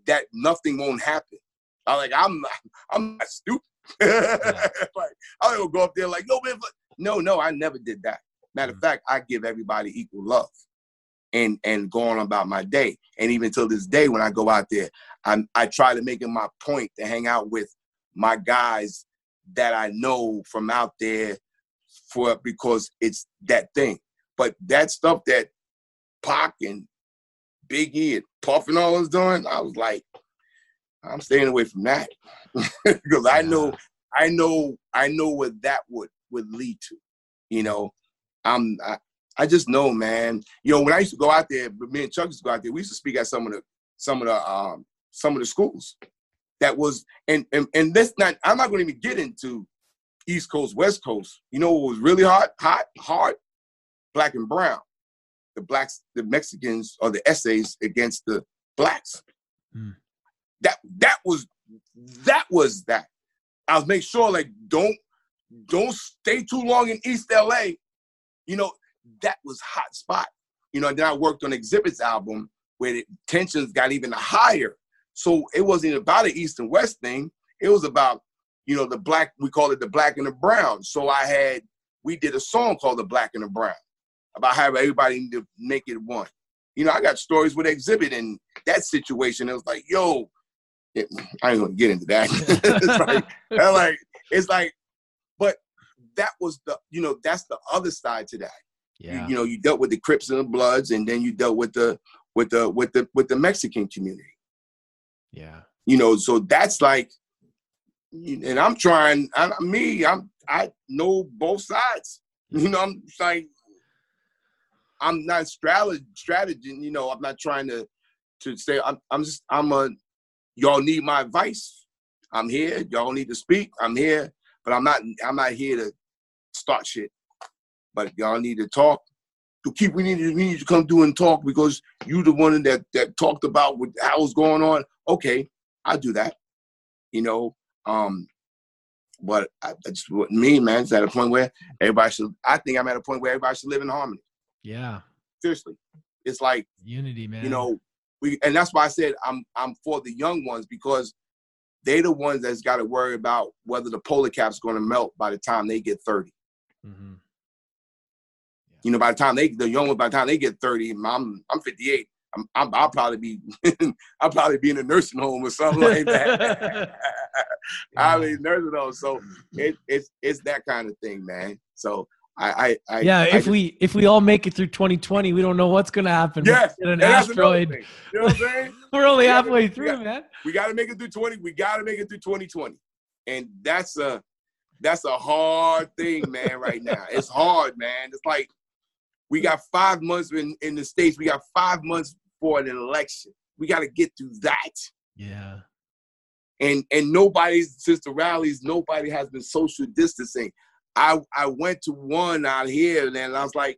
that nothing won't happen. I like I'm not, I'm not stupid. like I don't go up there like no man. No, no, I never did that. Matter of mm. fact, I give everybody equal love and and go on about my day. And even till this day, when I go out there, I I try to make it my point to hang out with my guys that I know from out there for because it's that thing. But that stuff that Pac and Biggie and Puff and all was doing, I was like, I'm staying away from that because I know, I know, I know what that would would lead to. You know, I'm, I, I just know, man. You know, when I used to go out there, me and Chuck used to go out there, we used to speak at some of the some of the um some of the schools that was and and and this not I'm not going to even get into East Coast, West Coast. You know what was really hot, hot, hard? Black and brown. The blacks, the Mexicans or the essays against the blacks. Mm. That that was that was that. I was make sure like don't don't stay too long in East LA. You know, that was hot spot. You know, and then I worked on Exhibits album where the tensions got even higher so it wasn't about an East and West thing. It was about, you know, the black, we call it the black and the brown. So I had, we did a song called The Black and the Brown about how everybody need to make it one. You know, I got stories with Exhibit in that situation. It was like, yo, it, I ain't gonna get into that. it's like, like, it's like, but that was the, you know, that's the other side to that. Yeah. You, you know, you dealt with the Crips and the Bloods, and then you dealt with the with the with the with the Mexican community. Yeah. You know, so that's like, and I'm trying. I, me, I'm I know both sides. You know, I'm like, I'm not strategy, strategy. You know, I'm not trying to to say. I'm, I'm just. I'm a. Y'all need my advice. I'm here. Y'all need to speak. I'm here, but I'm not. I'm not here to start shit. But y'all need to talk. To keep, we need to, we need to come through and talk because you the one that that talked about what how was going on. Okay, I'll do that. You know, um, but I, I just me, man, it's at a point where everybody should. I think I'm at a point where everybody should live in harmony. Yeah. Seriously, it's like unity, man. You know, we and that's why I said I'm I'm for the young ones because they the ones that's got to worry about whether the polar cap's going to melt by the time they get 30. Mm-hmm. Yeah. You know, by the time they the young ones, by the time they get 30, I'm I'm 58. I'm, I'm I'll probably be I'll probably be in a nursing home or something like that. I'll be nursing home. So it, it's it's that kind of thing, man. So I, I, yeah. I if just, we if we all make it through 2020, we don't know what's going to happen. Yes, an asteroid. You know what I'm saying? We're only we halfway through, we got, man. We got to make it through 20. We got to make it through 2020, and that's a that's a hard thing, man. Right now, it's hard, man. It's like we got five months in in the states. We got five months for an election. We got to get through that. Yeah. And and nobody's since the rallies, nobody has been social distancing. I I went to one out here and I was like,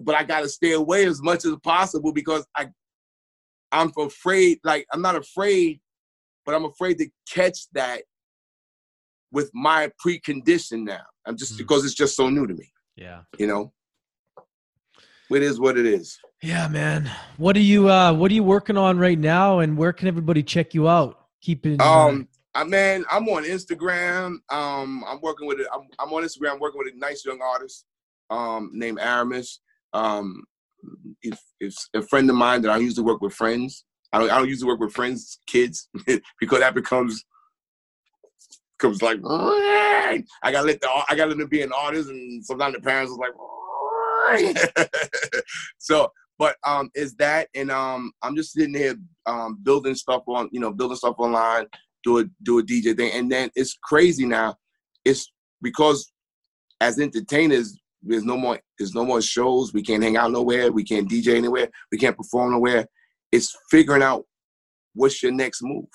but I got to stay away as much as possible because I I'm afraid. Like I'm not afraid, but I'm afraid to catch that with my precondition now. I'm just mm. because it's just so new to me. Yeah. You know. It is what it is. Yeah, man. What are you uh what are you working on right now and where can everybody check you out? Keep it um I man, I'm on Instagram. Um, I'm working with it. I'm, I'm, on Instagram. Working with a nice young artist um, named Aramis. Um, if, if a friend of mine that I usually work with friends. I don't, I don't work with friends, kids, because that becomes becomes like I gotta let the I gotta let them be an artist, and sometimes the parents are like. so, but um, is that and um, I'm just sitting here um, building stuff on you know building stuff online, do a do a DJ thing, and then it's crazy now. It's because as entertainers, there's no more there's no more shows. We can't hang out nowhere. We can't DJ anywhere. We can't perform nowhere. It's figuring out what's your next move.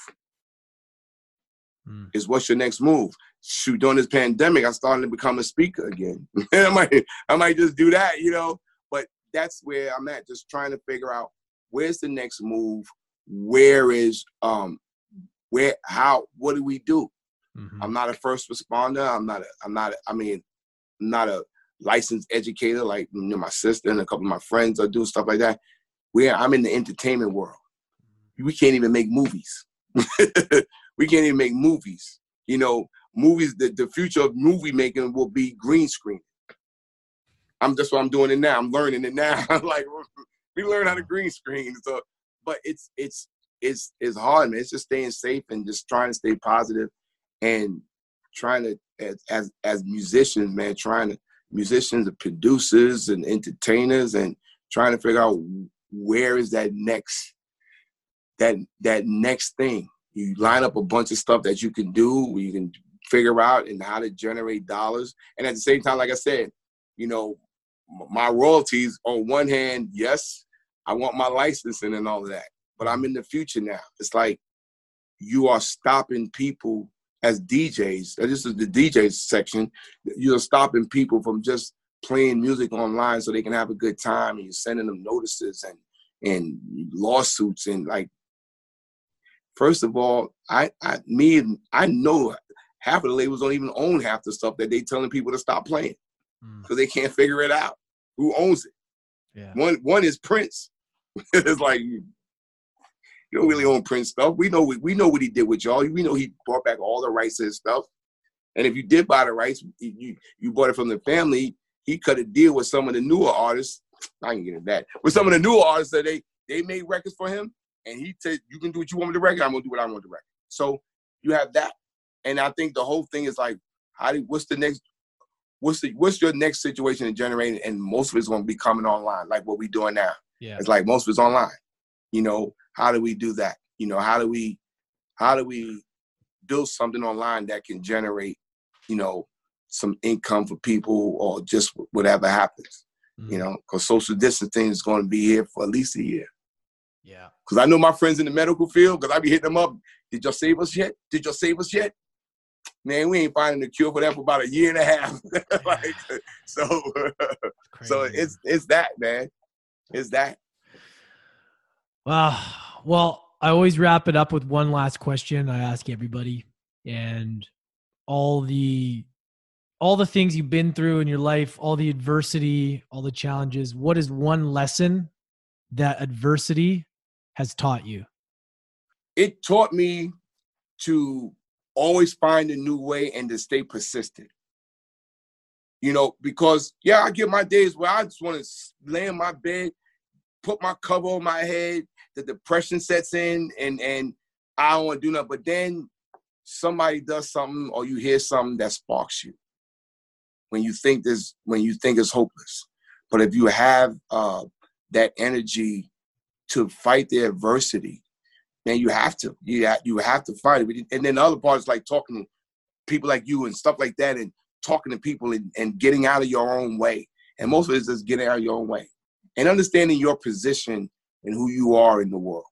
Mm. Is what's your next move? Shoot, during this pandemic, I started to become a speaker again. I might I might just do that, you know. But that's where I'm at, just trying to figure out where's the next move. Where is um where how what do we do? Mm-hmm. i'm not a first responder. I'm not a, i'm not a, i mean I'm not a licensed educator like you know, my sister and a couple of my friends are doing stuff like that. Where i'm in the entertainment world. We can't even make movies. We can't even make movies. You know movies the, the future of movie making will be green screen. I'm just what i'm doing it now. I'm learning it now. Like we learn how to green screen. So but it's it's it's it's hard, man. It's just staying safe and just trying to stay positive and trying to as as, as musicians, man, trying to musicians and producers and entertainers and trying to figure out where is that next that that next thing. You line up a bunch of stuff that you can do, you can figure out and how to generate dollars. And at the same time, like I said, you know, my royalties on one hand, yes, I want my licensing and all of that but I'm in the future now. It's like you are stopping people as DJs. This is the DJs section. You're stopping people from just playing music online so they can have a good time, and you're sending them notices and and lawsuits and like. First of all, I, I me I know half of the labels don't even own half the stuff that they telling people to stop playing because mm. they can't figure it out. Who owns it? Yeah. One one is Prince. it's like you don't really own Prince stuff. We know we, we know what he did with y'all. We know he brought back all the rights to his stuff. And if you did buy the rights, you you bought it from the family. He cut a deal with some of the newer artists. I can get into that. With some of the newer artists that they they made records for him, and he said, "You can do what you want with the record. I'm gonna do what I want with the record." So you have that, and I think the whole thing is like, how do what's the next? What's the what's your next situation in generating? And most of it's gonna be coming online, like what we doing now. Yeah, it's like most of it's online. You know, how do we do that? You know, how do we how do we build something online that can generate, you know, some income for people or just whatever happens. Mhm. You know, because social distancing is going to be here for at least a year. Yeah. Because I know my friends in the medical field, because I be hitting them up. Did y'all save us yet? Did y'all save us yet? Man, we ain't finding a cure for that for about a year and a half. like, so, so it's it's that man. It's that. Wow. Well, I always wrap it up with one last question I ask everybody and all the all the things you've been through in your life, all the adversity, all the challenges. What is one lesson that adversity has taught you? It taught me to always find a new way and to stay persistent. You know, because yeah, I get my days where I just want to lay in my bed, put my cover on my head, the depression sets in, and and I don't want to do nothing. But then somebody does something, or you hear something that sparks you when you think this, when you think it's hopeless. But if you have uh, that energy to fight the adversity, man, you have to. You have, you have to fight it. And then the other part is like talking to people like you and stuff like that, and talking to people and, and getting out of your own way. And most of it is just getting out of your own way and understanding your position and who you are in the world.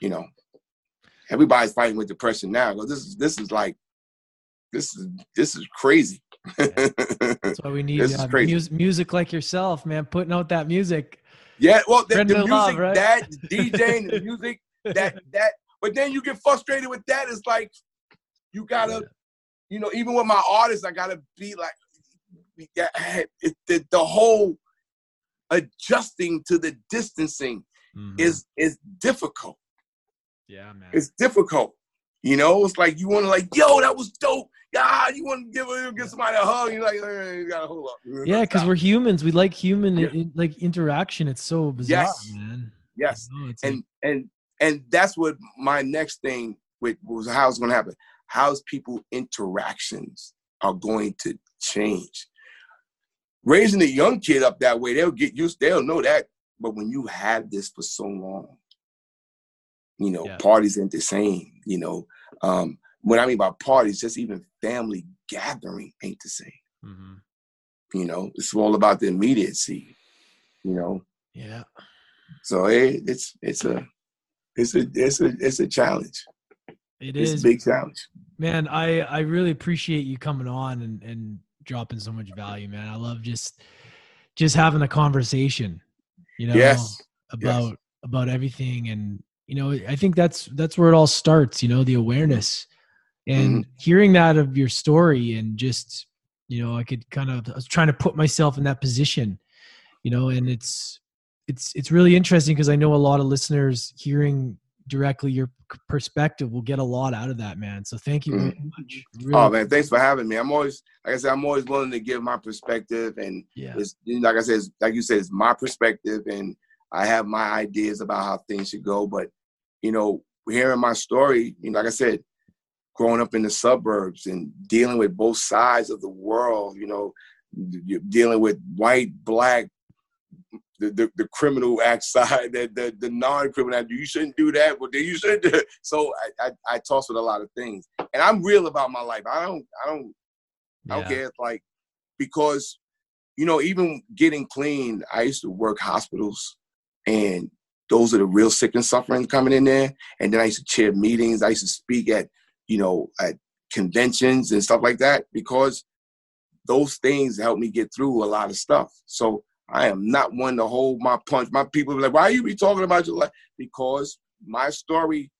You know, everybody's fighting with depression now. This is this is like this is this is crazy. That's why we need uh, crazy. mus- music like yourself, man, putting out that music. Yeah, well, the, the music, love, right? that DJing, the music, that that. But then you get frustrated with that. It's like you gotta, you know, even with my artists, I gotta be like, we got- it, the, the whole adjusting to the distancing Mhm. is is difficult. yeah, man. It's difficult. You know, it's like you want to like, yo, that was dope. Yeah, you want to give give somebody a hug. You're like, eh, you gotta hold up. yeah, because we're humans. We like human Yeah. in- like interaction. It's so bizarre, Yes. man. yes. Know, it's like- and and and that's what my next thing with was how it's going to happen how's people interactions are going to change raising a young kid up that way they'll get used they'll know that but when you have this for so long you know Yeah. parties ain't the same you know um what i mean by parties just even family gathering ain't the same Mm-hmm. you know it's all about the immediacy you know yeah. so it, it's it's a it's a it's a it's a challenge It it's is, a big challenge man. I I really appreciate you coming on and and dropping so much value, man. I love just just having a conversation, you know, yes about about everything, and you know, I think that's that's where it all starts. You know, the awareness and mm-hmm. hearing that of your story, and just you know, I could kind of I was trying to put myself in that position, you know, and it's it's it's really interesting because I know a lot of listeners hearing directly your perspective will get a lot out of that, man. So thank you very mm-hmm. much. Oh, really, oh man thanks for having me i'm always like i said i'm always willing to give my perspective and yeah, it's like i said like you said it's my perspective and i have my ideas about how things should go but you know hearing my story you know like i said growing up in the suburbs and dealing with both sides of the world you know dealing with white black the, the, the criminal act side, the, the, the non-criminal act, you shouldn't do that, but then you should do So I, I, I toss with a lot of things. And I'm real about my life. I don't I don't I don't care. Like because you know, even getting clean, I used to work hospitals and those are the real sick and suffering coming in there. And then I used to chair meetings. I used to speak at, you know, at conventions and stuff like that because those things help me get through a lot of stuff. So I am not one to hold my punch. My people be like, why are you be talking about your life? Because my story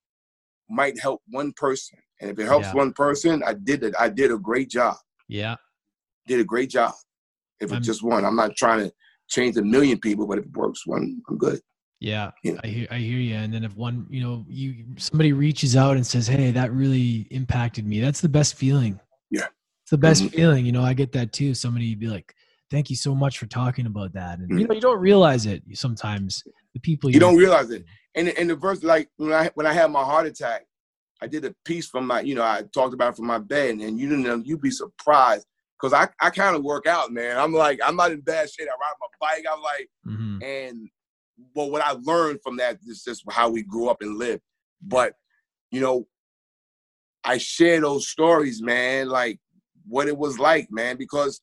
might help one person. And if it helps Yeah. one person, I did it. I did a great job. yeah. Did a great job. If it's just one, I'm not trying to change a million people, but if it works one, I'm good. Yeah, Yeah. I hear I hear you. And then if one, you know, you somebody reaches out and says, "Hey, that really impacted me," that's the best feeling. Yeah. it's the best Mhm. feeling. You know, I get that too. Somebody be like, "Thank you so much for talking about that," and you know, you don't realize it sometimes. The people You don't realize it. And and the verse like when I when I had my heart attack, I did a piece from my, you know, I talked about it from my bed, and you didn't know you'd be surprised. Cause I, I kind of work out, man. I'm like, I'm not in bad shape. I ride my bike. I'm like, hmm and well, what I learned from that is just how we grew up and lived. But you know, I share those stories, man. Like what it was like, man, because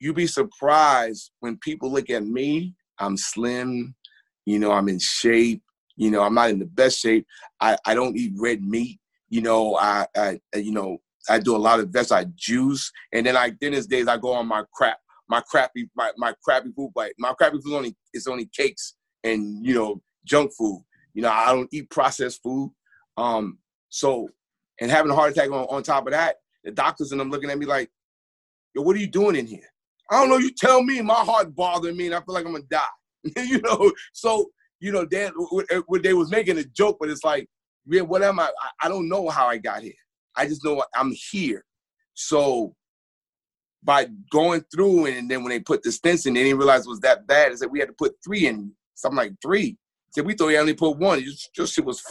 you'd be surprised when people look at me. I'm slim, you know, I'm in shape, you know, I'm not in the best shape. I, I don't eat red meat, you know, I, I you know, I do a lot of vegetables. I juice, and then I dinner's days I go on my crap, my crappy, my, my crappy food. Like my crappy food only it's only cakes and you know junk food. You know I don't eat processed food. Um, so and having a heart attack on, on top of that, the doctors and them looking at me like, yo, what are you doing in here? I don't know. You tell me. My heart bothering me, and I feel like I'm gonna die. you know. So you know, they, they was making a joke, but it's like, yeah, what am I? I don't know how I got here. I just know I'm here. So by going through and then when they put the stents in, they didn't realize it was that bad. Is that we had to put three in, something like three. Said we thought we only put one. Just, just it was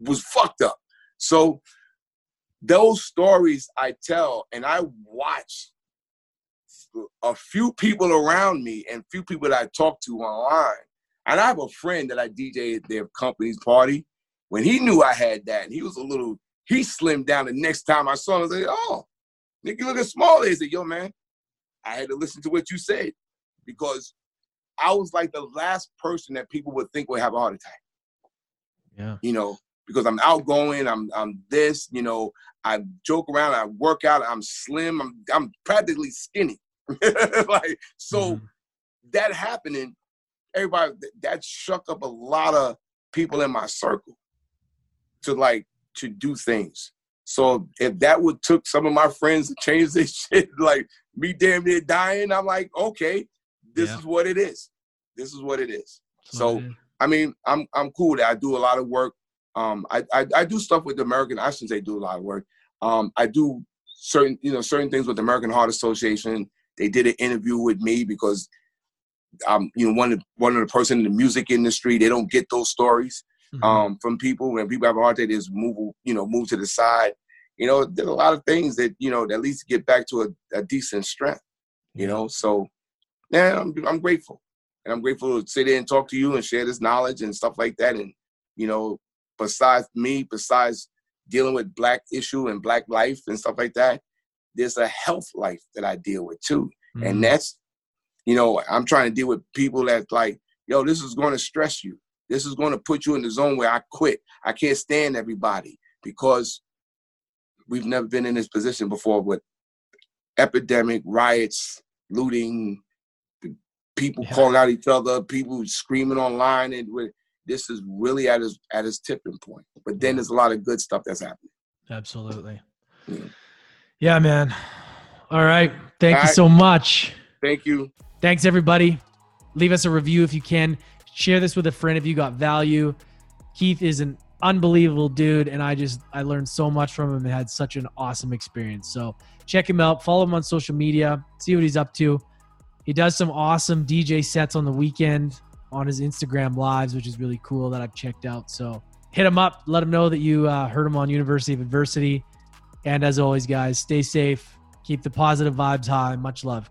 was fucked up. So those stories I tell and I watch a few people around me and few people that I talk to online. And I have a friend that I DJ at their company's party. When he knew I had that, and he was a little, he slimmed down the next time I saw him. I was like, oh, nigga, look at small. He said, yo, man, I had to listen to what you said because I was like the last person that people would think would have a heart attack. Yeah. You know, because I'm outgoing, I'm I'm this, you know, I joke around, I work out, I'm slim, I'm I'm practically skinny. like so mm-hmm. that happening, everybody that shook up a lot of people in my circle to like to do things. So if that would took some of my friends to change their shit, like me damn near dying, I'm like, okay, this yeah. is what it is. This is what it is. so I mean, I'm I'm cool that I do a lot of work. Um, I, I, I do stuff with the American. I shouldn't say do a lot of work. Um, I do certain you know certain things with the American Heart Association. They did an interview with me because I'm you know one of one of the person in the music industry. They don't get those stories mm-hmm. um, from people. When people have a heart attack, is move you know move to the side. You know, there's a lot of things that you know that at least get back to a, a decent strength. You know, so yeah, I'm I'm grateful, and I'm grateful to sit there and talk to you and share this knowledge and stuff like that. And you know, besides me, besides dealing with black issue and black life and stuff like that, there's a health life that I deal with too, mm-hmm. and that's you know, I'm trying to deal with people that like, yo, this is going to stress you. This is going to put you in the zone where I quit. I can't stand everybody because we've never been in this position before with epidemic, riots, looting, people yeah. calling out each other, people screaming online, and this is really at its at its tipping point. But then there's a lot of good stuff that's happening. Absolutely. Yeah, yeah man. All right. Thank All you right. so much. Thank you. Thanks everybody. Leave us a review if you can. Share this with a friend if you got value. Keith is an unbelievable dude and I just I learned so much from him and had such an awesome experience. So check him out, follow him on social media, see what he's up to. He does some awesome DJ sets on the weekend on his Instagram lives, which is really cool that I've checked out. So hit him up, let him know that you uh, heard him on University of Adversity. And as always, guys, stay safe, keep the positive vibes high. Much love.